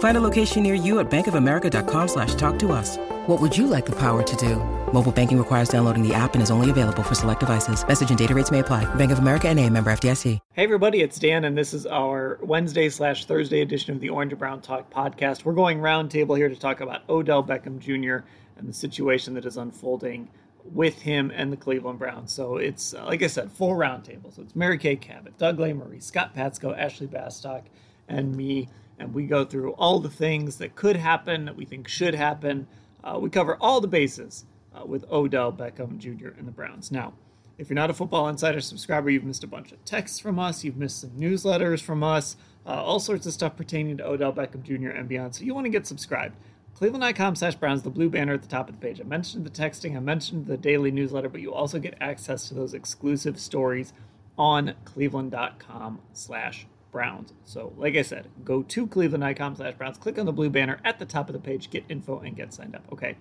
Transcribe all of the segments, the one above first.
Find a location near you at bankofamerica.com slash talk to us. What would you like the power to do? Mobile banking requires downloading the app and is only available for select devices. Message and data rates may apply. Bank of America and a member FDIC. Hey everybody, it's Dan and this is our Wednesday slash Thursday edition of the Orange and Brown Talk podcast. We're going roundtable here to talk about Odell Beckham Jr. and the situation that is unfolding with him and the Cleveland Browns. So it's, uh, like I said, full roundtable. So it's Mary Kay Cabot, Doug Lesmerises, Scott Patsko, Ashley Bastock, and me. And we go through all the things that could happen, that we think should happen. Uh, we cover all the bases uh, with Odell Beckham Jr. and the Browns. Now, if you're not a Football Insider subscriber, you've missed a bunch of texts from us, you've missed some newsletters from us, uh, all sorts of stuff pertaining to Odell Beckham Jr. and beyond. So you want to get subscribed. Cleveland.com slash Browns, the blue banner at the top of the page. I mentioned the texting, I mentioned the daily newsletter, but you also get access to those exclusive stories on Cleveland.com slash Browns. So, like I said, go to Cleveland.com slash Browns, click on the blue banner at the top of the page, get info, and get signed up. Okay.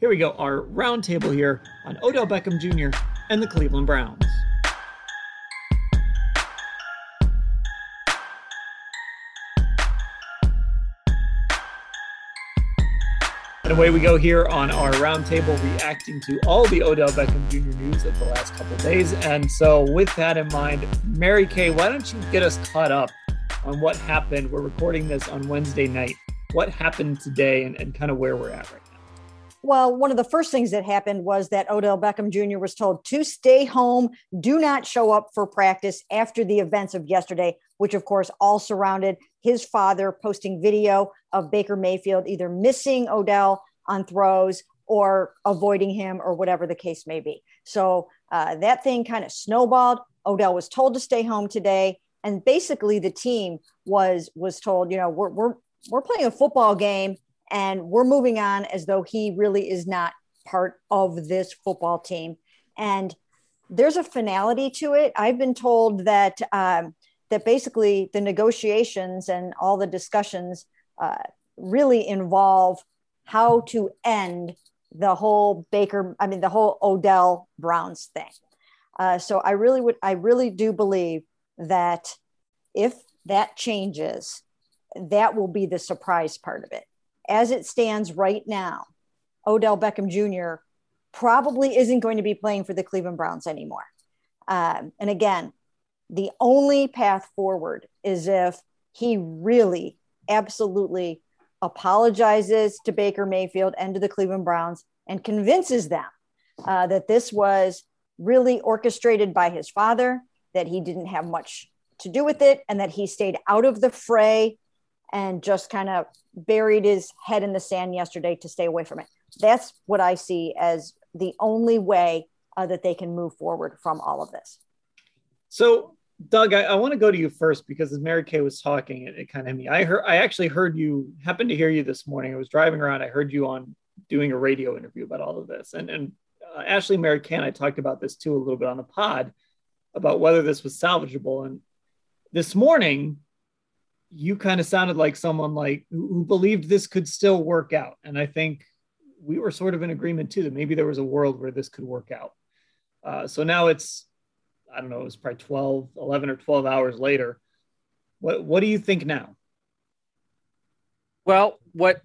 Here we go, our roundtable here on Odell Beckham Jr. and the Cleveland Browns. And away we go here on our roundtable, reacting to all the Odell Beckham Jr. news of the last couple days. And so, with that in mind, Mary Kay, why don't you get us caught up on what happened? We're recording this on Wednesday night. What happened today and, and kind of where we're at right? Well, one of the first things that happened was that Odell Beckham Jr. was told to stay home, do not show up for practice after the events of yesterday, which of course all surrounded his father posting video of Baker Mayfield either missing Odell on throws or avoiding him or whatever the case may be. So uh, that thing kind of snowballed. Odell was told to stay home today, and basically the team was was told, you know, we're we're we're playing a football game and we're moving on as though he really is not part of this football team. And there's a finality to it. I've been told that um, that basically the negotiations and all the discussions uh, really involve how to end the whole Baker, I mean, the whole Odell Browns thing. Uh, so I really would, I really do believe that if that changes, that will be the surprise part of it as it stands right now, Odell Beckham Jr. probably isn't going to be playing for the Cleveland Browns anymore. Um, and again, the only path forward is if he really absolutely apologizes to Baker Mayfield and to the Cleveland Browns and convinces them uh, that this was really orchestrated by his father, that he didn't have much to do with it, and that he stayed out of the fray and just kind of buried his head in the sand yesterday to stay away from it. That's what I see as the only way uh, that they can move forward from all of this. So, Doug, I, I want to go to you first because as Mary Kay was talking, it, it kind of me. I heard, I actually heard you, happened to hear you this morning. I was driving around. I heard you on doing a radio interview about all of this, and and uh, Ashley Mary Kay and I talked about this too a little bit on the pod about whether this was salvageable. And this morning, you kind of sounded like someone like who believed this could still work out. And i think we were sort of in agreement too that maybe there was a world where this could work out. Uh, so now it's i don't know it was probably 12 11 or 12 hours later. What what do you think now? Well what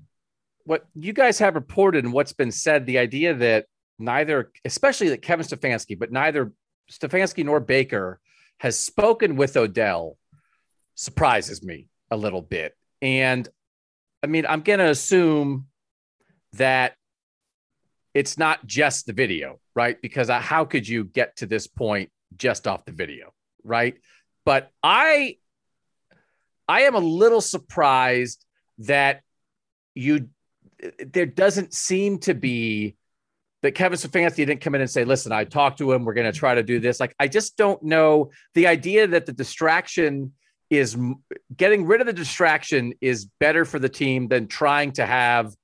what you guys have reported and what's been said the idea that neither especially that kevin stefanski but neither stefanski nor baker has spoken with odell surprises me a little bit. And I mean, I'm going to assume that it's not just the video, right? Because uh, how could you get to this point just off the video, right? but I I am a little surprised that you there doesn't seem to be that Kevin Stefanski didn't come in and say, listen, I talked to him. We're going to try to do this. Like, I just don't know the idea that the distraction is getting rid of the distraction is better for the team than trying to have,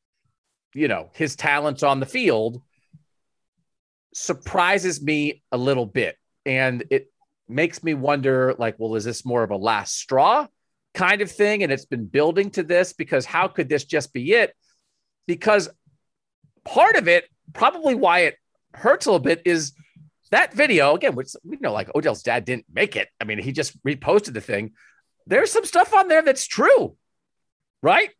you know, his talents on the field surprises me a little bit. And it makes me wonder, like, well, is this more of a last straw kind of thing? And it's been building to this because how could this just be it? Because part of it probably why it hurts a little bit is that video again, which we know like Odell's dad didn't make it. I mean, he just reposted the thing. There's some stuff on there that's true, right?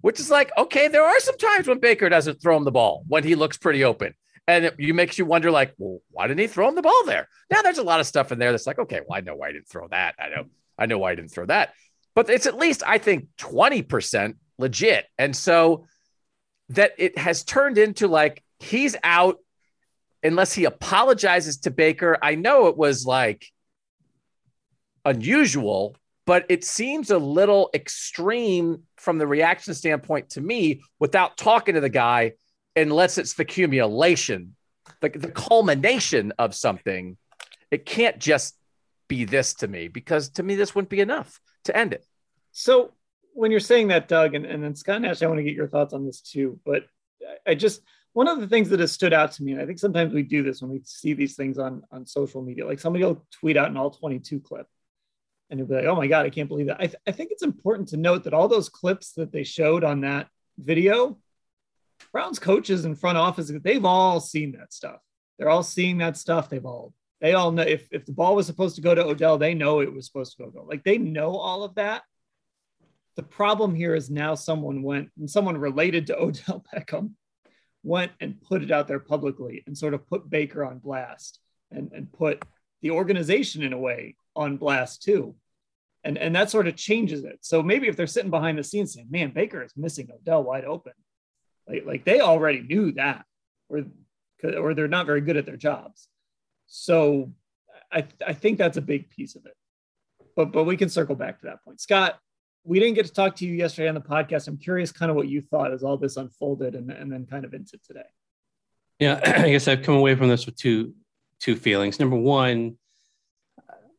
Which is like, okay, there are some times when Baker doesn't throw him the ball when he looks pretty open. And it makes you wonder, like, well, why didn't he throw him the ball there? Now there's a lot of stuff in there that's like, okay, well, I know why I didn't throw that. I know, I know why I didn't throw that. But it's at least, I think, 20% legit. And so that it has turned into like he's out unless he apologizes to Baker. I know it was like unusual, but it seems a little extreme from the reaction standpoint to me without talking to the guy, unless it's the accumulation, the, the culmination of something. It can't just be this to me because to me, this wouldn't be enough to end it. So when you're saying that, Doug, and, and then Scott Nash, I want to get your thoughts on this too, but I just one of the things that has stood out to me, and I think sometimes we do this when we see these things on on social media, like somebody will tweet out an all 22 clip and you'll be like, oh my God, I can't believe that. I, th- I think it's important to note that all those clips that they showed on that video, Browns coaches and front office, they've all seen that stuff. They're all seeing that stuff. They've all, they all know if, if the ball was supposed to go to Odell, they know it was supposed to go, go. Like they know all of that. The problem here is now someone went and someone related to Odell Beckham went and put it out there publicly and sort of put Baker on blast and, and put the organization in a way on blast too. And, and that sort of changes it. So maybe if they're sitting behind the scenes saying, man, Baker is missing Odell wide open, like, like they already knew that, or, or they're not very good at their jobs. So I, I think that's a big piece of it. But, but we can circle back to that point. Scott, we didn't get to talk to you yesterday on the podcast. I'm curious kind of what you thought as all this unfolded and, and then kind of into today. Yeah, I guess I've come away from this with two two feelings. Number one,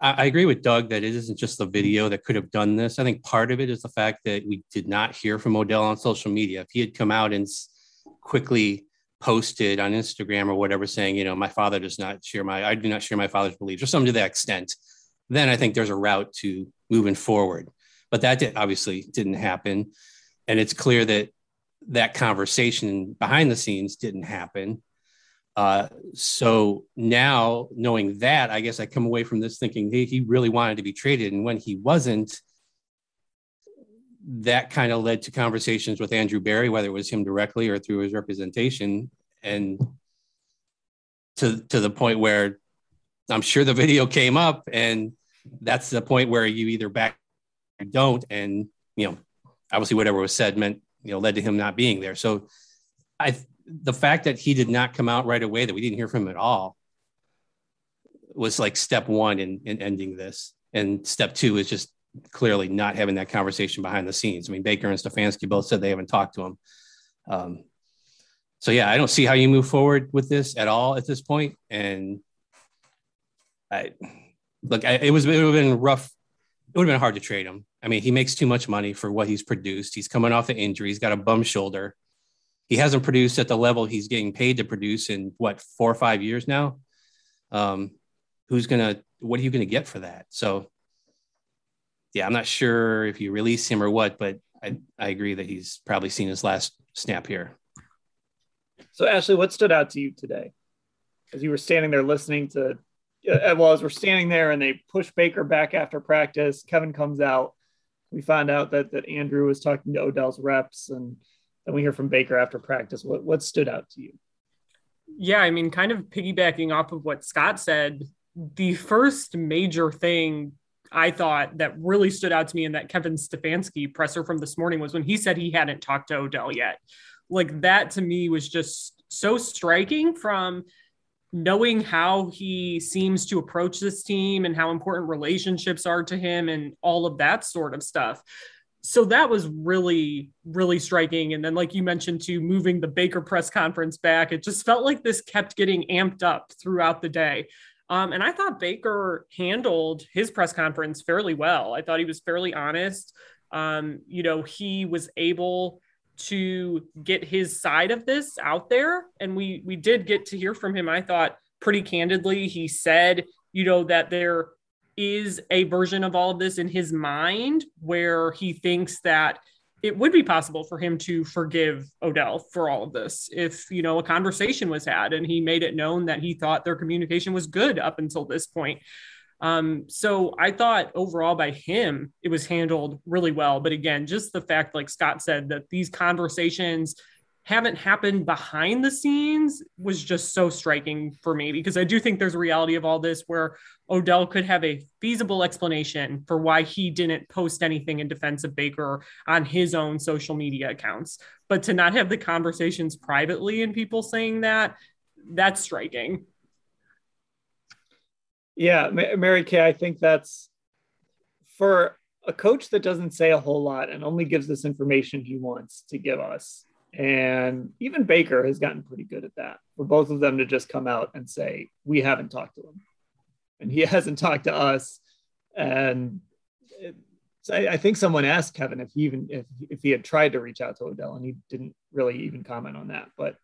I, I agree with Doug that it isn't just the video that could have done this. I think part of it is the fact that we did not hear from Odell on social media. If he had come out and quickly posted on Instagram or whatever saying, you know, my father does not share my, I do not share my father's beliefs or something to that extent, then I think there's a route to moving forward but that did, obviously didn't happen. And it's clear that that conversation behind the scenes didn't happen. Uh, so now knowing that, I guess I come away from this thinking hey, he really wanted to be traded. And when he wasn't, that kind of led to conversations with Andrew Berry, whether it was him directly or through his representation. And to, to the point where I'm sure the video came up and that's the point where you either back don't. And, you know, obviously whatever was said meant, you know, led to him not being there. So I, the fact that he did not come out right away, that we didn't hear from him at all, was like step one in, in ending this. And step two is just clearly not having that conversation behind the scenes. I mean, Baker and Stefanski both said they haven't talked to him. Um, so yeah, I don't see how you move forward with this at all at this point. And I look, I, it was it would have been rough it would have been hard to trade him. I mean, he makes too much money for what he's produced. He's coming off an injury. He's got a bum shoulder. He hasn't produced at the level he's getting paid to produce in what four or five years now. Um, who's gonna? What are you gonna get for that? So, yeah, I'm not sure if you release him or what, but I, I agree that he's probably seen his last snap here. So, Ashley, what stood out to you today as you were standing there listening to uh, well, as we're standing there and they push Baker back after practice, Kevin comes out. We find out that that Andrew was talking to Odell's reps, and then we hear from Baker after practice. What what stood out to you? Yeah, I mean, kind of piggybacking off of what Scott said, the first major thing I thought that really stood out to me in that Kevin Stefanski presser from this morning was when he said he hadn't talked to Odell yet. Like that to me was just so striking from knowing how he seems to approach this team and how important relationships are to him and all of that sort of stuff. So that was really, really striking. And then, like you mentioned, to moving the Baker press conference back, it just felt like this kept getting amped up throughout the day. Um, and I thought Baker handled his press conference fairly well. I thought he was fairly honest. Um, you know, he was able to get his side of this out there and we we did get to hear from him i thought pretty candidly he said you know that there is a version of all of this in his mind where he thinks that it would be possible for him to forgive Odell for all of this if you know a conversation was had and he made it known that he thought their communication was good up until this point um, so I thought overall by him, it was handled really well. But again, just the fact, like Scott said, that these conversations haven't happened behind the scenes was just so striking for me because I do think there's a reality of all this where Odell could have a feasible explanation for why he didn't post anything in defense of Baker on his own social media accounts. But to not have the conversations privately and people saying that, that's striking. Yeah, Mary Kay, I think that's for a coach that doesn't say a whole lot and only gives us information he wants to give us. And even Baker has gotten pretty good at that for both of them to just come out and say, We haven't talked to him. And he hasn't talked to us. And it, I, I, think someone asked Kevin if he even if, if he had tried to reach out to Odell, and he didn't really even comment on that. But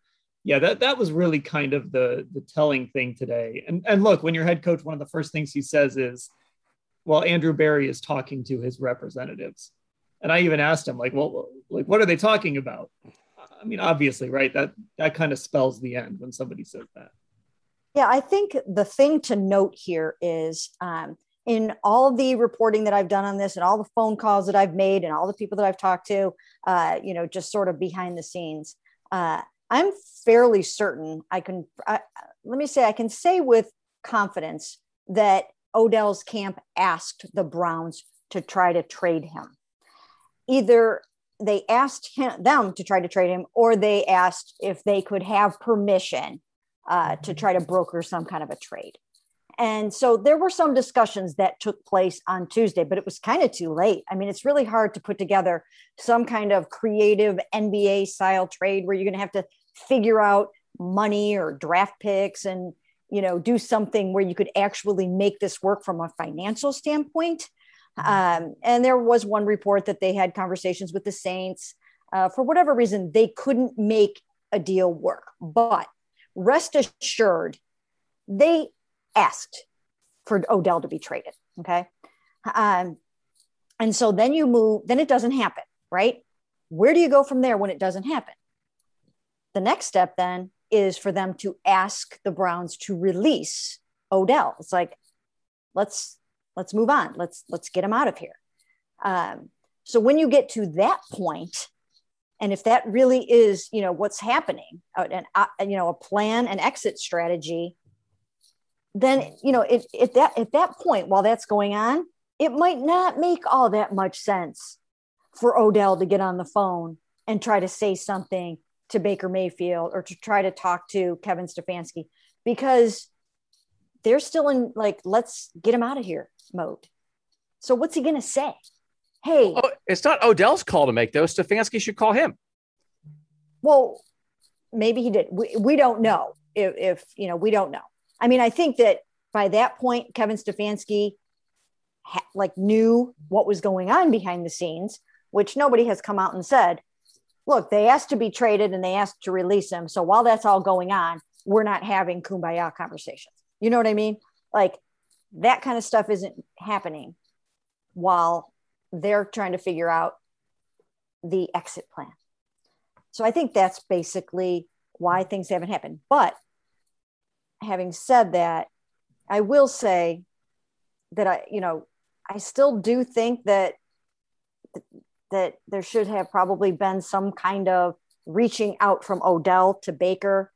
yeah, that that was really kind of the the telling thing today. And and look, when your head coach, one of the first things he says is, "Well, Andrew Berry is talking to his representatives," and I even asked him, like, "Well, like what are they talking about?" I mean, obviously, right? That that kind of spells the end when somebody says that. Yeah, I think the thing to note here is um, in all the reporting that I've done on this, and all the phone calls that I've made, and all the people that I've talked to, uh, you know, just sort of behind the scenes. Uh, I'm fairly certain I can, I, let me say, I can say with confidence that Odell's camp asked the Browns to try to trade him. Either they asked him, them to try to trade him, or they asked if they could have permission uh, to try to broker some kind of a trade. And so there were some discussions that took place on Tuesday, but it was kind of too late. I mean, it's really hard to put together some kind of creative NBA style trade where you're going to have to figure out money or draft picks and you know do something where you could actually make this work from a financial standpoint mm-hmm. Um, and there was one report that they had conversations with the saints uh, for whatever reason they couldn't make a deal work. But rest assured they asked for odell to be traded okay? Um, and so then you move then it doesn't happen right? Where do you go from there when it doesn't happen? The next step then is for them to ask the Browns to release Odell. It's like, let's let's move on. Let's let's get them out of here. Um, so when you get to that point, and if that really is, you know, what's happening, uh, and uh, you know, a plan, an exit strategy, then you know, it, at that at that point, while that's going on, it might not make all that much sense for Odell to get on the phone and try to say something to Baker Mayfield or to try to talk to Kevin Stefanski because they're still in like, let's get him out of here mode. So what's he going to say? Hey, oh, it's not Odell's call to make though. Stefanski should call him. Well, maybe he did. We, we don't know if, if, you know, we don't know. I mean, I think that by that point, Kevin Stefanski ha- like knew what was going on behind the scenes, which nobody has come out and said, look, they asked to be traded and they asked to release him. So while that's all going on, we're not having kumbaya conversations. You know what I mean? Like that kind of stuff isn't happening while they're trying to figure out the exit plan. So I think that's basically why things haven't happened. But having said that, I will say that I, you know, I still do think that that there should have probably been some kind of reaching out from Odell to Baker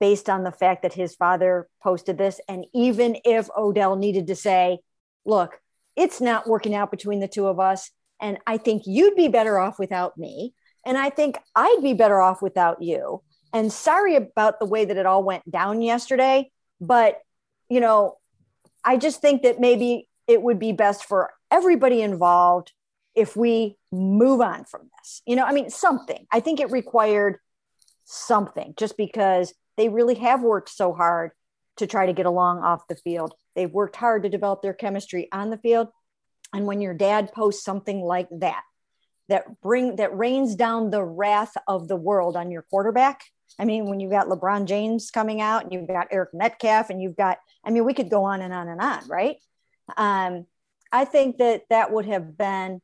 based on the fact that his father posted this. And even if Odell needed to say, look, it's not working out between the two of us. And I think you'd be better off without me. And I think I'd be better off without you. And sorry about the way that it all went down yesterday, but you know, I just think that maybe it would be best for everybody involved if we move on from this. You know, I mean, something. I think it required something just because they really have worked so hard to try to get along off the field. They've worked hard to develop their chemistry on the field. And when your dad posts something like that, that bring that rains down the wrath of the world on your quarterback. I mean, when you've got LeBron James coming out and you've got Eric Metcalf and you've got, I mean, we could go on and on and on, right? Um, I think that that would have been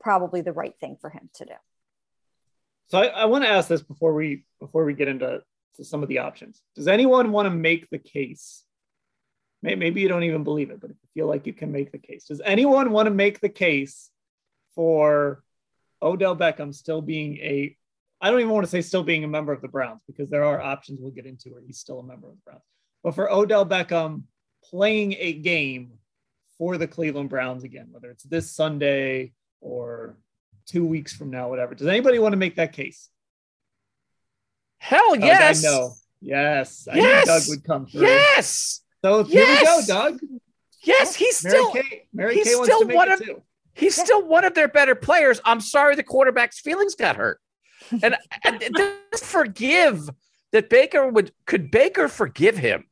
probably the right thing for him to do. So I, I want to ask this before we before we get into some of the options. Does anyone want to make the case? Maybe you don't even believe it, but if you feel like you can make the case, does anyone want to make the case for Odell Beckham still being a I don't even want to say still being a member of the Browns because there are options we'll get into where he's still a member of the Browns. But for Odell Beckham playing a game for the Cleveland Browns again, whether it's this Sunday or two weeks from now, whatever. Does anybody want to make that case? Hell yes. I know. Yes. I yes. Doug would come through. Yes. So here yes. we go, Doug. Yes, he's Mary still Kay, Mary he's Kay still one of he's yeah. still one of their better players. I'm sorry the quarterback's feelings got hurt. And, and just forgive that Baker would could Baker forgive him?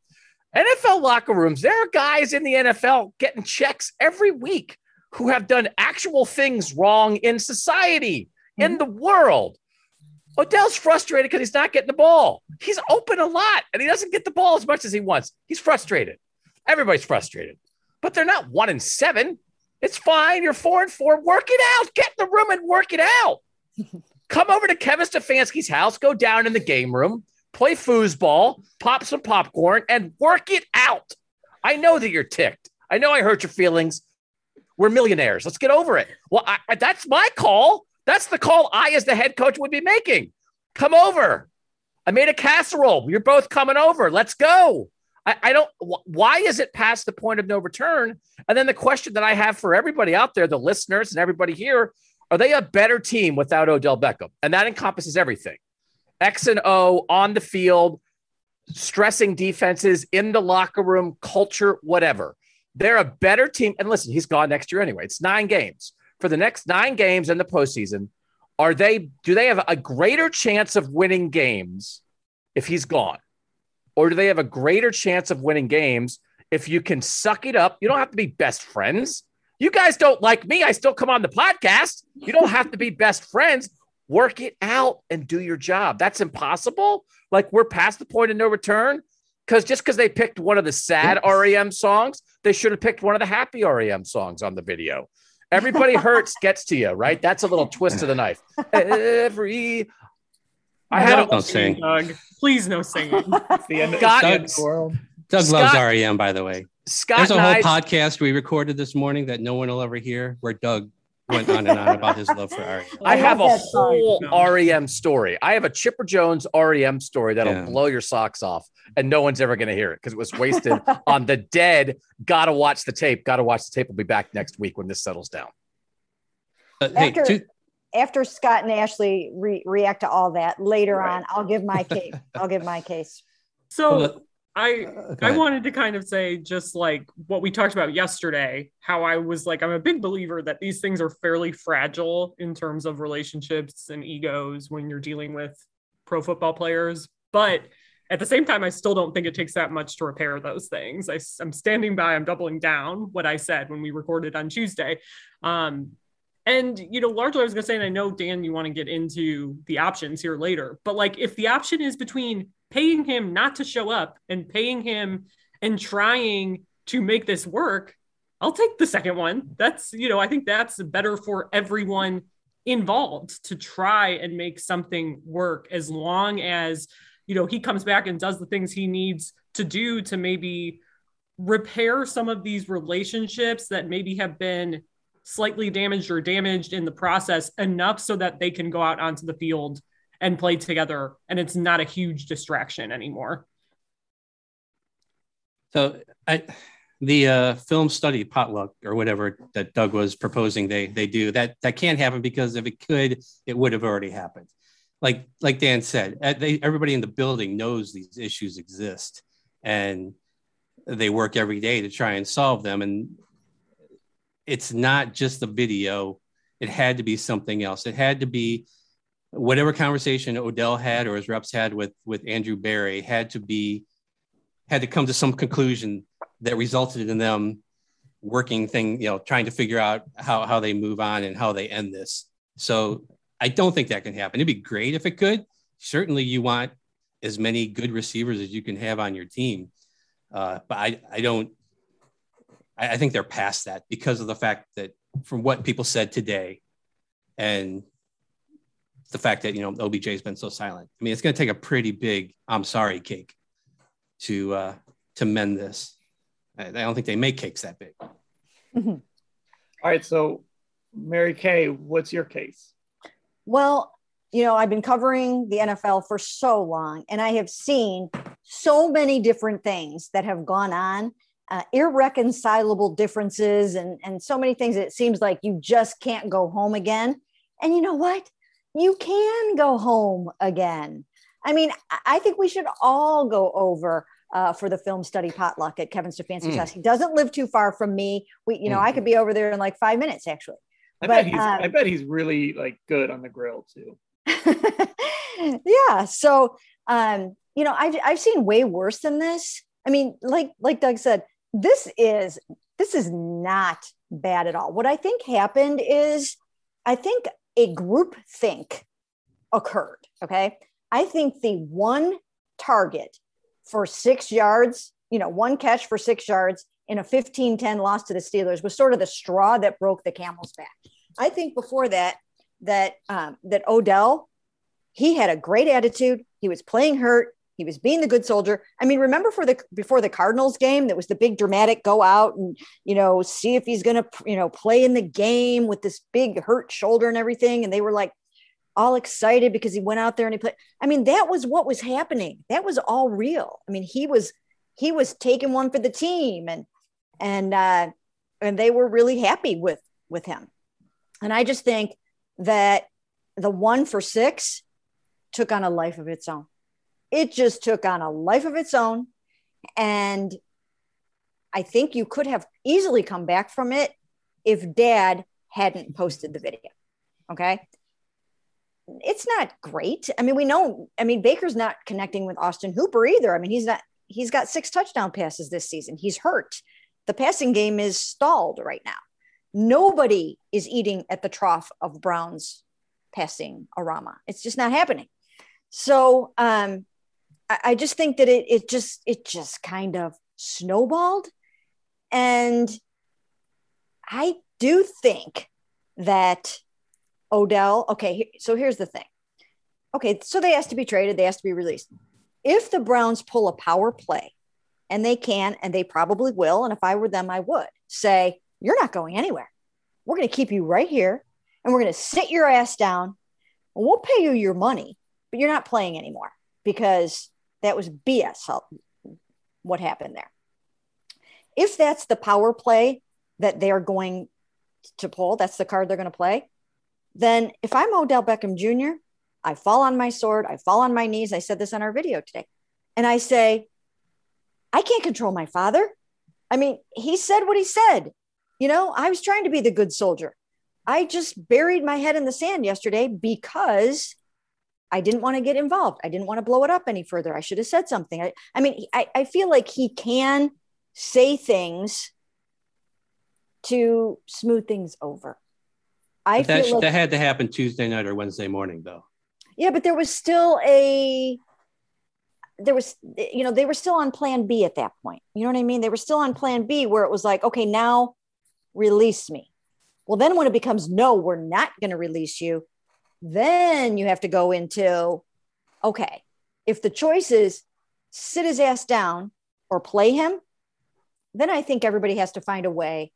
NFL locker rooms, there are guys in the NFL getting checks every week who have done actual things wrong in society, mm-hmm. in the world. Odell's frustrated because he's not getting the ball. He's open a lot and he doesn't get the ball as much as he wants. He's frustrated. Everybody's frustrated, but they're not one and seven. It's fine. You're four and four. Work it out. Get in the room and work it out. Come over to Kevin Stefanski's house, go down in the game room, play foosball, pop some popcorn, and work it out. I know that you're ticked. I know I hurt your feelings. We're millionaires. Let's get over it. Well, I, that's my call. That's the call I, as the head coach, would be making. Come over. I made a casserole. You're both coming over. Let's go. I, I don't. Why is it past the point of no return? And then the question that I have for everybody out there, the listeners and everybody here, are they a better team without Odell Beckham? And that encompasses everything X and O on the field, stressing defenses in the locker room, culture, whatever. They're a better team. And listen, he's gone next year anyway. It's nine games. For the next nine games in the postseason, are they do they have a greater chance of winning games if he's gone? Or do they have a greater chance of winning games if you can suck it up? You don't have to be best friends. You guys don't like me. I still come on the podcast. You don't have to be best friends. Work it out and do your job. That's impossible. Like we're past the point of no return because just because they picked one of the sad REM songs, they should have picked one of the happy REM songs on the video. Everybody hurts gets to you, right? That's a little twist of the knife. Every I had no sing. Doug. Please no singing. It's the end, Scott, of the world. Doug Scott, loves REM, by the way. Scott There's a whole I, podcast we recorded this morning that no one will ever hear where Doug went on and on about his love for REM. I have a whole REM story. I have a Chipper Jones REM story that'll yeah. blow your socks off, and no one's ever going to hear it because it was wasted on the dead. Gotta watch the tape. Gotta watch the tape. We'll be back next week when this settles down. Uh, hey, after, two- after Scott and Ashley re- react to all that later right. on, I'll give my case. I'll give my case. So I uh, I wanted to kind of say just like what we talked about yesterday, how I was like I'm a big believer that these things are fairly fragile in terms of relationships and egos when you're dealing with pro football players, but at the same time, I still don't think it takes that much to repair those things. I, am standing by, I'm doubling down what I said when we recorded on Tuesday. Um, and, you know, largely I was going to say, and I know, Dan, you want to get into the options here later, but like if the option is between paying him not to show up and paying him and trying to make this work, I'll take the second one. That's, you know, I think that's better for everyone involved to try and make something work as long as, you know, he comes back and does the things he needs to do to maybe repair some of these relationships that maybe have been slightly damaged or damaged in the process enough so that they can go out onto the field and play together and it's not a huge distraction anymore so i the uh, film study potluck or whatever that doug was proposing they they do that that can't happen because if it could it would have already happened like like Dan said, uh, they, everybody in the building knows these issues exist, and they work every day to try and solve them. And it's not just the video; it had to be something else. It had to be whatever conversation Odell had or his reps had with with Andrew Berry had to be had to come to some conclusion that resulted in them working thing, you know, trying to figure out how how they move on and how they end this. So I don't think that can happen. It'd be great if it could. Certainly, you want as many good receivers as you can have on your team, uh, but I I don't. I, I think they're past that because of the fact that from what people said today, and the fact that you know OBJ has been so silent. I mean, it's going to take a pretty big "I'm sorry" cake to uh, to mend this. I don't think they make cakes that big. All right, so Mary Kay, what's your case? Well, you know, I've been covering the NFL for so long, and I have seen so many different things that have gone on, uh, irreconcilable differences, and and so many things. It seems like you just can't go home again. And you know what? You can go home again. I mean, I think we should all go over uh, for the film study potluck at Kevin Stefanski's mm. house. He doesn't live too far from me. We, you know, mm. I could be over there in like five minutes actually. I but, bet he's um, I bet he's really like good on the grill too. yeah. So um, you know, I've I've seen way worse than this. I mean, like like Doug said, this is this is not bad at all. What I think happened is I think a group think occurred. Okay. I think the one target for six yards, you know, one catch for six yards in a 15 10 loss to the Steelers was sort of the straw that broke the camel's back. I think before that, that um, that Odell, he had a great attitude. He was playing hurt. He was being the good soldier. I mean, remember for the before the Cardinals game, that was the big dramatic go out and you know see if he's going to you know play in the game with this big hurt shoulder and everything. And they were like, all excited because he went out there and he played. I mean, that was what was happening. That was all real. I mean, he was he was taking one for the team and and uh and they were really happy with with him. And I just think that the one for six took on a life of its own. It just took on a life of its own. And I think you could have easily come back from it if dad hadn't posted the video. Okay it's not great. I mean, we know, I mean, Baker's not connecting with Austin Hooper either. I mean, he's not, he's got six touchdown passes this season. He's hurt. The passing game is stalled right now. Nobody is eating at the trough of Brown's passing arama. It's just not happening. So um, I, just think that it it just it just kind of snowballed. And I do think that Odell. Okay, so here's the thing. Okay, so they asked to be traded, they asked to be released. If the Browns pull a power play, and they can, and they probably will, and if I were them, I would say, You're not going anywhere. We're going to keep you right here, and we're going to sit your ass down, and we'll pay you your money, but you're not playing anymore because that was BS what happened there. If that's the power play that they're going to pull, that's the card they're going to play, then if I'm Odell Beckham Jr., I fall on my sword, I fall on my knees. I said this on our video today. And I say, I can't control my father. I mean, he said what he said. You know, I was trying to be the good soldier. I just buried my head in the sand yesterday because I didn't want to get involved. I didn't want to blow it up any further. I should have said something. I, I mean, I, I feel like he can say things to smooth things over. I that, feel like, that had to happen Tuesday night or Wednesday morning, though. Yeah, but there was still a there was you know they were still on plan b at that point you know what i mean they were still on plan b where it was like okay now release me well then when it becomes no we're not going to release you then you have to go into okay if the choice is sit his ass down or play him then i think everybody has to find a way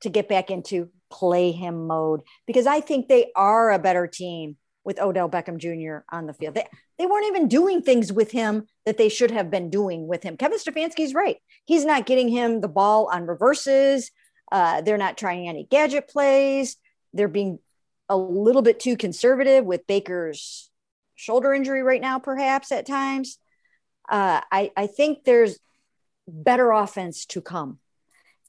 to get back into play him mode because I think they are a better team with Odell Beckham Jr. on the field. They, they weren't even doing things with him that they should have been doing with him. Kevin Stefanski's right. He's not getting him the ball on reverses. Uh, they're not trying any gadget plays. They're being a little bit too conservative with Baker's shoulder injury right now, perhaps at times. Uh, I, I think there's better offense to come.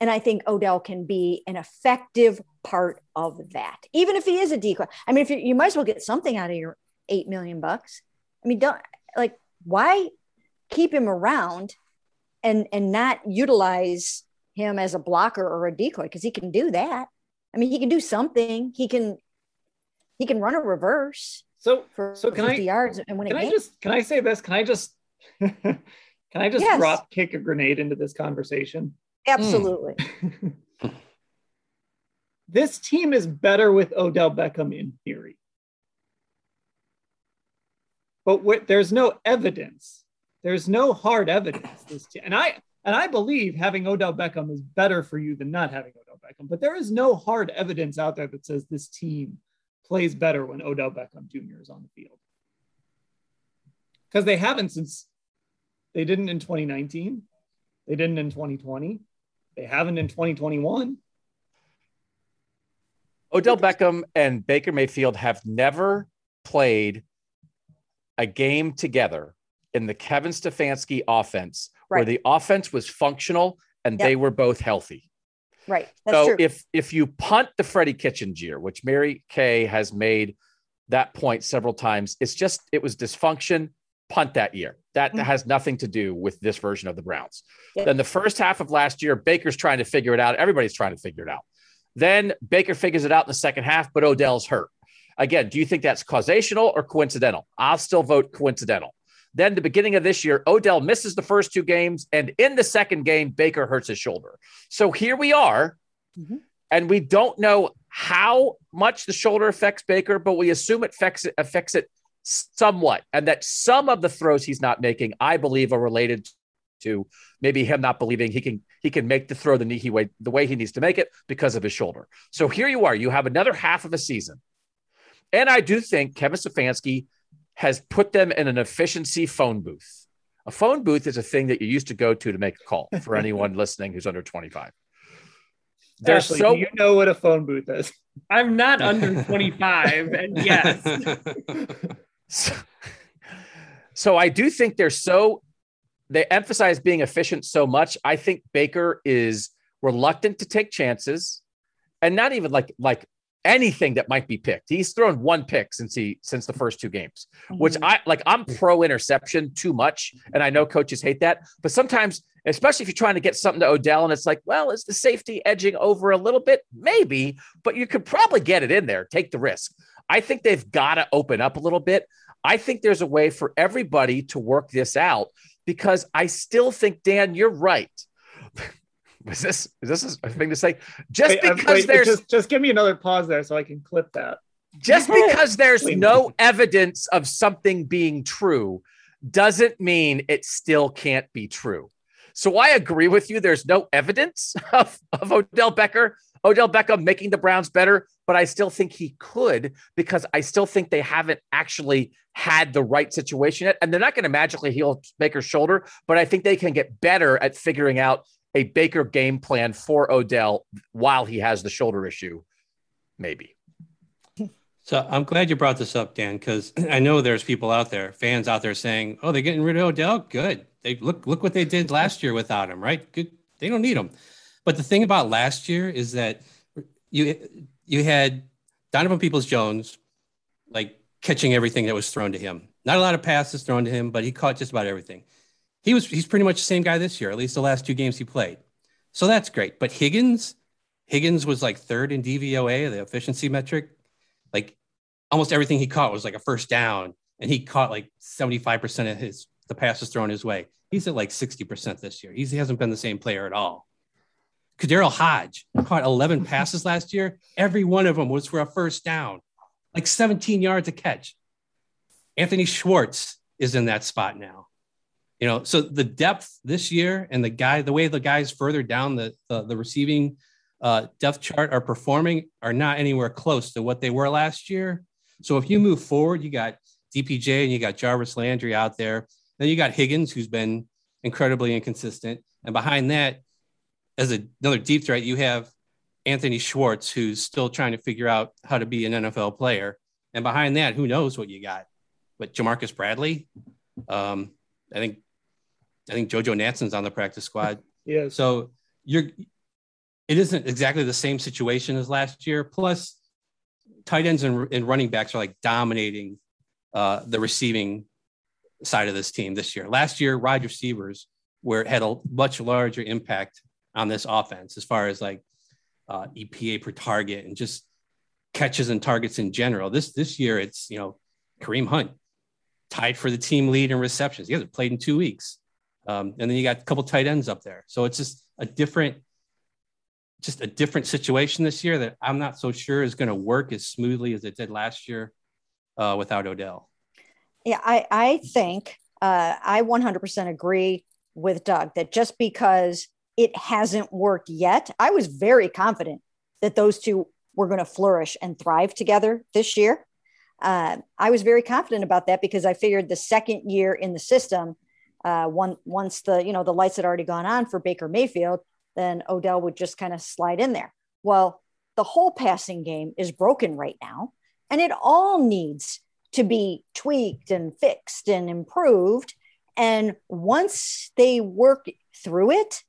And I think Odell can be an effective part of that, even if he is a decoy. I mean, if you, you might as well get something out of your eight million bucks. I mean, don't like why keep him around and and not utilize him as a blocker or a decoy because he can do that. I mean, he can do something. He can he can run a reverse. So for so can 50 I yards and win can I just can I say this? Can I just can I just yes. drop kick a grenade into this conversation? Hmm. Absolutely. this team is better with Odell Beckham in theory. But what, there's no evidence. There's no hard evidence. This team, and I and I believe having Odell Beckham is better for you than not having Odell Beckham. But there is no hard evidence out there that says this team plays better when Odell Beckham Jr. is on the field. Because they haven't since they didn't in 2019, they didn't in 2020, they haven't in 2021. Odell Beckham and Baker Mayfield have never played a game together in the Kevin Stefanski offense right. where the offense was functional and yep. they were both healthy. Right. That's so true. if if you punt the Freddie Kitchens year, which Mary Kay has made that point several times, it's just it was dysfunction. Punt that year. That mm-hmm. has nothing to do with this version of the Browns. Yep. Then the first half of last year, Baker's trying to figure it out. Everybody's trying to figure it out. Then Baker figures it out in the second half, but Odell's hurt. Again, do you think that's causational or coincidental? I'll still vote coincidental. Then the beginning of this year, Odell misses the first two games, and in the second game, Baker hurts his shoulder. So here we are, mm-hmm. and we don't know how much the shoulder affects Baker, but we assume it affects it, affects it somewhat, and that some of the throws he's not making, I believe, are related to maybe him not believing he can he can make the throw the knee he way the way he needs to make it because of his shoulder. So here you are, you have another half of a season, and I do think Kevin Stefanski has put them in an efficiency phone booth. A phone booth is a thing that you used to go to to make a call for anyone listening who's under 25. There's Ashley, so do you know what a phone booth is? I'm not under 25, and yes. so, so I do think they're so they emphasize being efficient so much. I think Baker is reluctant to take chances and not even like like anything that might be picked. He's thrown one pick since he since the first two games, mm-hmm. which I like. I'm pro interception too much, and I know coaches hate that. But sometimes, especially if you're trying to get something to Odell, and it's like, well, is the safety edging over a little bit? Maybe, but you could probably get it in there. Take the risk. I think they've got to open up a little bit. I think there's a way for everybody to work this out because I still think Dan, you're right. Was this is this a thing to say? Just wait, uh, because wait, there's just, just give me another pause there so I can clip that. Just because there's no evidence of something being true doesn't mean it still can't be true. So I agree with you. There's no evidence of, of Odell Becker, Odell Beckham making the Browns better, but I still think he could because I still think they haven't actually had the right situation yet. And they're not going to magically heal Baker's shoulder, but I think they can get better at figuring out a Baker game plan for Odell while he has the shoulder issue, maybe. So I'm glad you brought this up, Dan, because I know there's people out there, fans out there saying, "Oh, they're getting rid of Odell. Good. They look look what they did last year without him, right? Good. They don't need him." But the thing about last year is that you you had Donovan Peoples Jones like catching everything that was thrown to him. Not a lot of passes thrown to him, but he caught just about everything he was he's pretty much the same guy this year, at least the last two games he played. So that's great. But Higgins, Higgins was like third in DVOA, the efficiency metric. Like almost everything he caught was like a first down, and he caught like 75% of his the passes thrown his way. He's at like 60% this year. He's, he hasn't been the same player at all. KhaDarel Hodge caught 11 passes last year. Every one of them was for a first down, like 17 yards a catch. Anthony Schwartz is in that spot now. You know, so the depth this year and the guy, the way the guys further down the the, the receiving uh, depth chart are performing are not anywhere close to what they were last year. So if you move forward, you got DPJ and you got Jarvis Landry out there. Then you got Higgins, who's been incredibly inconsistent, and behind that, as a, another deep threat, you have Anthony Schwartz, who's still trying to figure out how to be an NFL player. And behind that, who knows what you got? but Ja'Marcus Bradley. Um, I think I think JoJo Natson's on the practice squad. Yeah. So you're it isn't exactly the same situation as last year. Plus, tight ends and, and running backs are like dominating uh, the receiving side of this team this year. Last year, wide receivers were had a much larger impact on this offense as far as like uh, EPA per target and just catches and targets in general. This this year, it's you know Kareem Hunt tied for the team lead in receptions. He hasn't played in two weeks, um, and then you got a couple tight ends up there. So it's just a different, just a different situation this year that I'm not so sure is going to work as smoothly as it did last year uh, without Odell. Yeah, I I think uh, I 100% agree with Doug that just because it hasn't worked yet, I was very confident that those two were going to flourish and thrive together this year. Uh, I was very confident about that because I figured the second year in the system, uh, one, once the you know the lights had already gone on for Baker Mayfield, then Odell would just kind of slide in there. Well, the whole passing game is broken right now, and it all needs to be tweaked and fixed and improved. And once they work through it,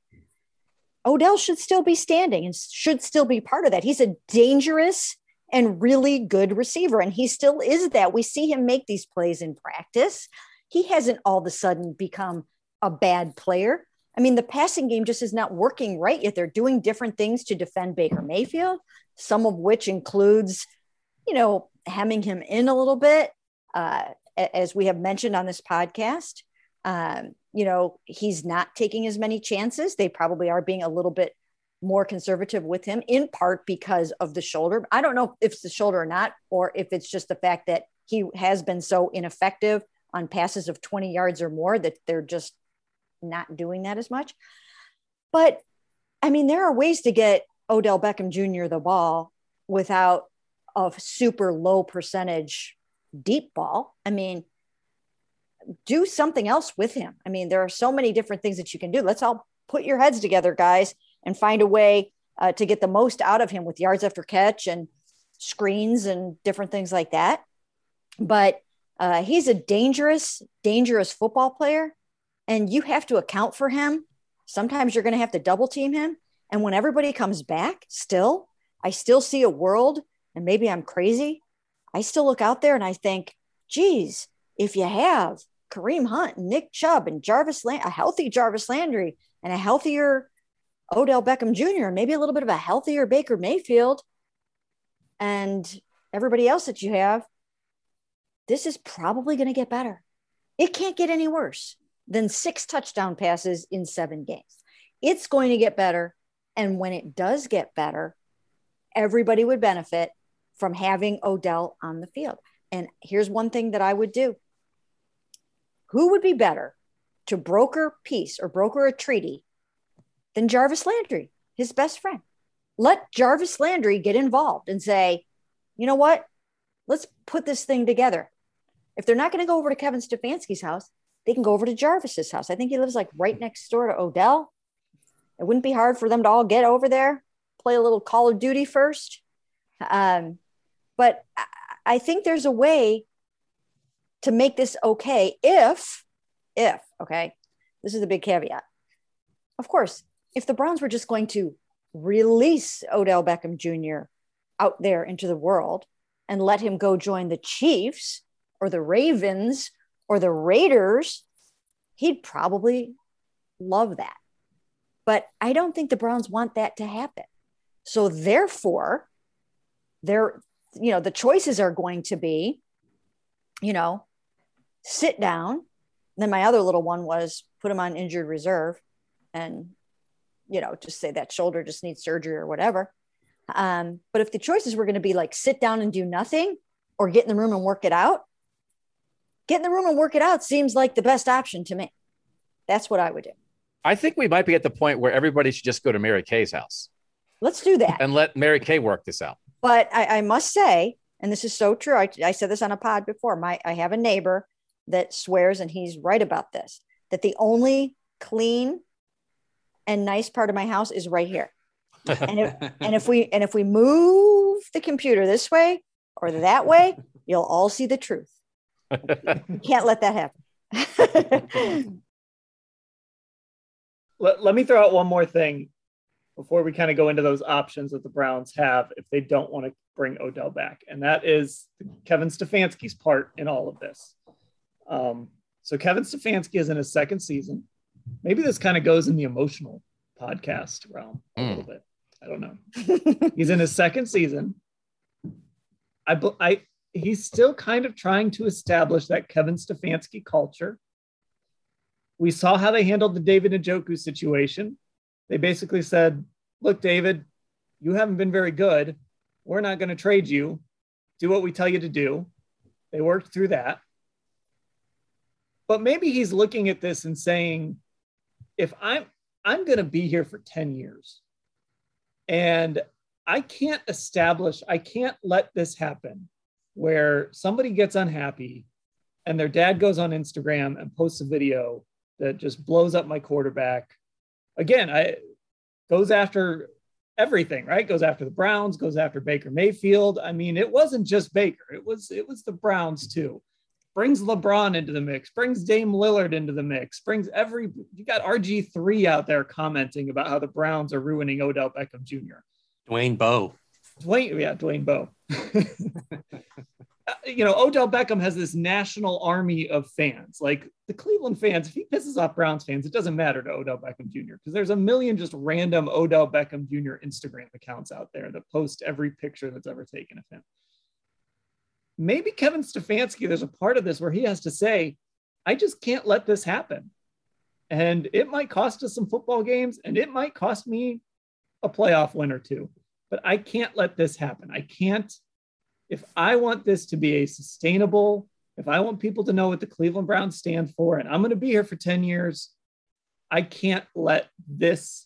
Odell should still be standing and should still be part of that. He's a dangerous and really good receiver, and he still is that. We see him make these plays in practice. He hasn't all of a sudden become a bad player. I mean, the passing game just is not working right yet. They're doing different things to defend Baker Mayfield, some of which includes, you know, hemming him in a little bit, uh, as we have mentioned on this podcast. Um, you know, he's not taking as many chances. They probably are being a little bit more conservative with him, in part because of the shoulder. I don't know if it's the shoulder or not, or if it's just the fact that he has been so ineffective on passes of 20 yards or more that they're just not doing that as much. But I mean, there are ways to get Odell Beckham Jr. the ball without a super low percentage deep ball. I mean, do something else with him. I mean, there are so many different things that you can do. Let's all put your heads together, guys, and find a way uh, to get the most out of him with yards after catch and screens and different things like that. But uh, he's a dangerous, dangerous football player, and you have to account for him. Sometimes you're going to have to double team him. And when everybody comes back, still, I still see a world, and maybe I'm crazy. I still look out there and I think, geez, if you have Kareem Hunt, Nick Chubb, and Jarvis Land, a healthy Jarvis Landry, and a healthier Odell Beckham Jr., maybe a little bit of a healthier Baker Mayfield, and everybody else that you have, this is probably going to get better. It can't get any worse than six touchdown passes in seven games. It's going to get better. And when it does get better, everybody would benefit from having Odell on the field. And here's one thing that I would do who would be better to broker peace or broker a treaty than Jarvis Landry, his best friend? Let Jarvis Landry get involved and say, you know what? Let's put this thing together. If they're not going to go over to Kevin Stefanski's house, they can go over to Jarvis's house. I think he lives like right next door to Odell. It wouldn't be hard for them to all get over there, play a little Call of Duty first. Um, but I think there's a way to make this okay if, if, okay, this is the big caveat. Of course, if the Browns were just going to release Odell Beckham Jr. out there into the world and let him go join the Chiefs or the Ravens or the Raiders, he'd probably love that. But I don't think the Browns want that to happen. So therefore, they're, you know, the choices are going to be, you know, sit down. Then my other little one was put him on injured reserve and, you know, just say that shoulder just needs surgery or whatever. Um, but if the choices were going to be like sit down and do nothing or get in the room and work it out, get in the room and work it out seems like the best option to me. That's what I would do. I think we might be at the point where everybody should just go to Mary Kay's house. Let's do that. And let Mary Kay work this out. But I, I must say, and this is so true. I, I said this on a pod before. My I have a neighbor that swears, and he's right about this, that the only clean and nice part of my house is right here. and if, and if we and if we move the computer this way or that way, you'll all see the truth. Can't let that happen. let, let me throw out one more thing before we kind of go into those options that the Browns have if they don't want to bring Odell back, and that is Kevin Stefanski's part in all of this. Um, so Kevin Stefanski is in his second season. Maybe this kind of goes in the emotional podcast realm a mm. little bit. I don't know. he's in his second season. I, I, he's still kind of trying to establish that Kevin Stefanski culture. We saw how they handled the David Njoku situation. They basically said, "Look, David, you haven't been very good. We're not going to trade you. Do what we tell you to do." They worked through that. But maybe he's looking at this and saying, if I'm I'm going to be here for 10 years and I can't establish, I can't let this happen where somebody gets unhappy and their dad goes on Instagram and posts a video that just blows up my quarterback. Again, I goes after everything, right? Goes after the Browns, goes after Baker Mayfield. I mean, it wasn't just Baker. It was it was the Browns too brings LeBron into the mix, brings Dame Lillard into the mix, brings every you got RG3 out there commenting about how the Browns are ruining Odell Beckham Jr. Dwayne Bowe. Dwayne, yeah, Dwayne Bowe. Uh, you know, Odell Beckham has this national army of fans. Like the Cleveland fans, if he pisses off Browns fans, it doesn't matter to Odell Beckham Jr. because there's a million just random Odell Beckham Jr. Instagram accounts out there that post every picture that's ever taken of him maybe Kevin Stefanski, there's a part of this where he has to say, I just can't let this happen. And it might cost us some football games and it might cost me a playoff win or two, but I can't let this happen. I can't, if I want this to be a sustainable, if I want people to know what the Cleveland Browns stand for, and I'm going to be here for 10 years, I can't let this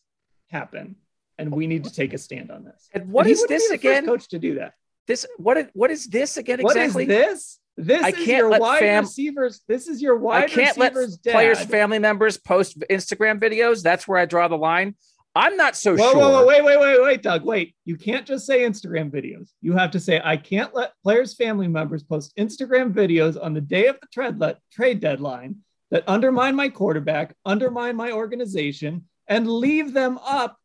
happen. And we need to take a stand on this. And what and is this again? Coach to do that. This what what is this again exactly? What is this? This I can't your let wide fam- receivers. This is your wide I can't let dad. players' family members post Instagram videos. That's where I draw the line. I'm not so whoa, sure. Whoa, whoa, wait, wait, wait, wait, Doug. Wait. You can't just say Instagram videos. You have to say, I can't let players' family members post Instagram videos on the day of the trade, let, trade deadline that undermine my quarterback, undermine my organization, and leave them up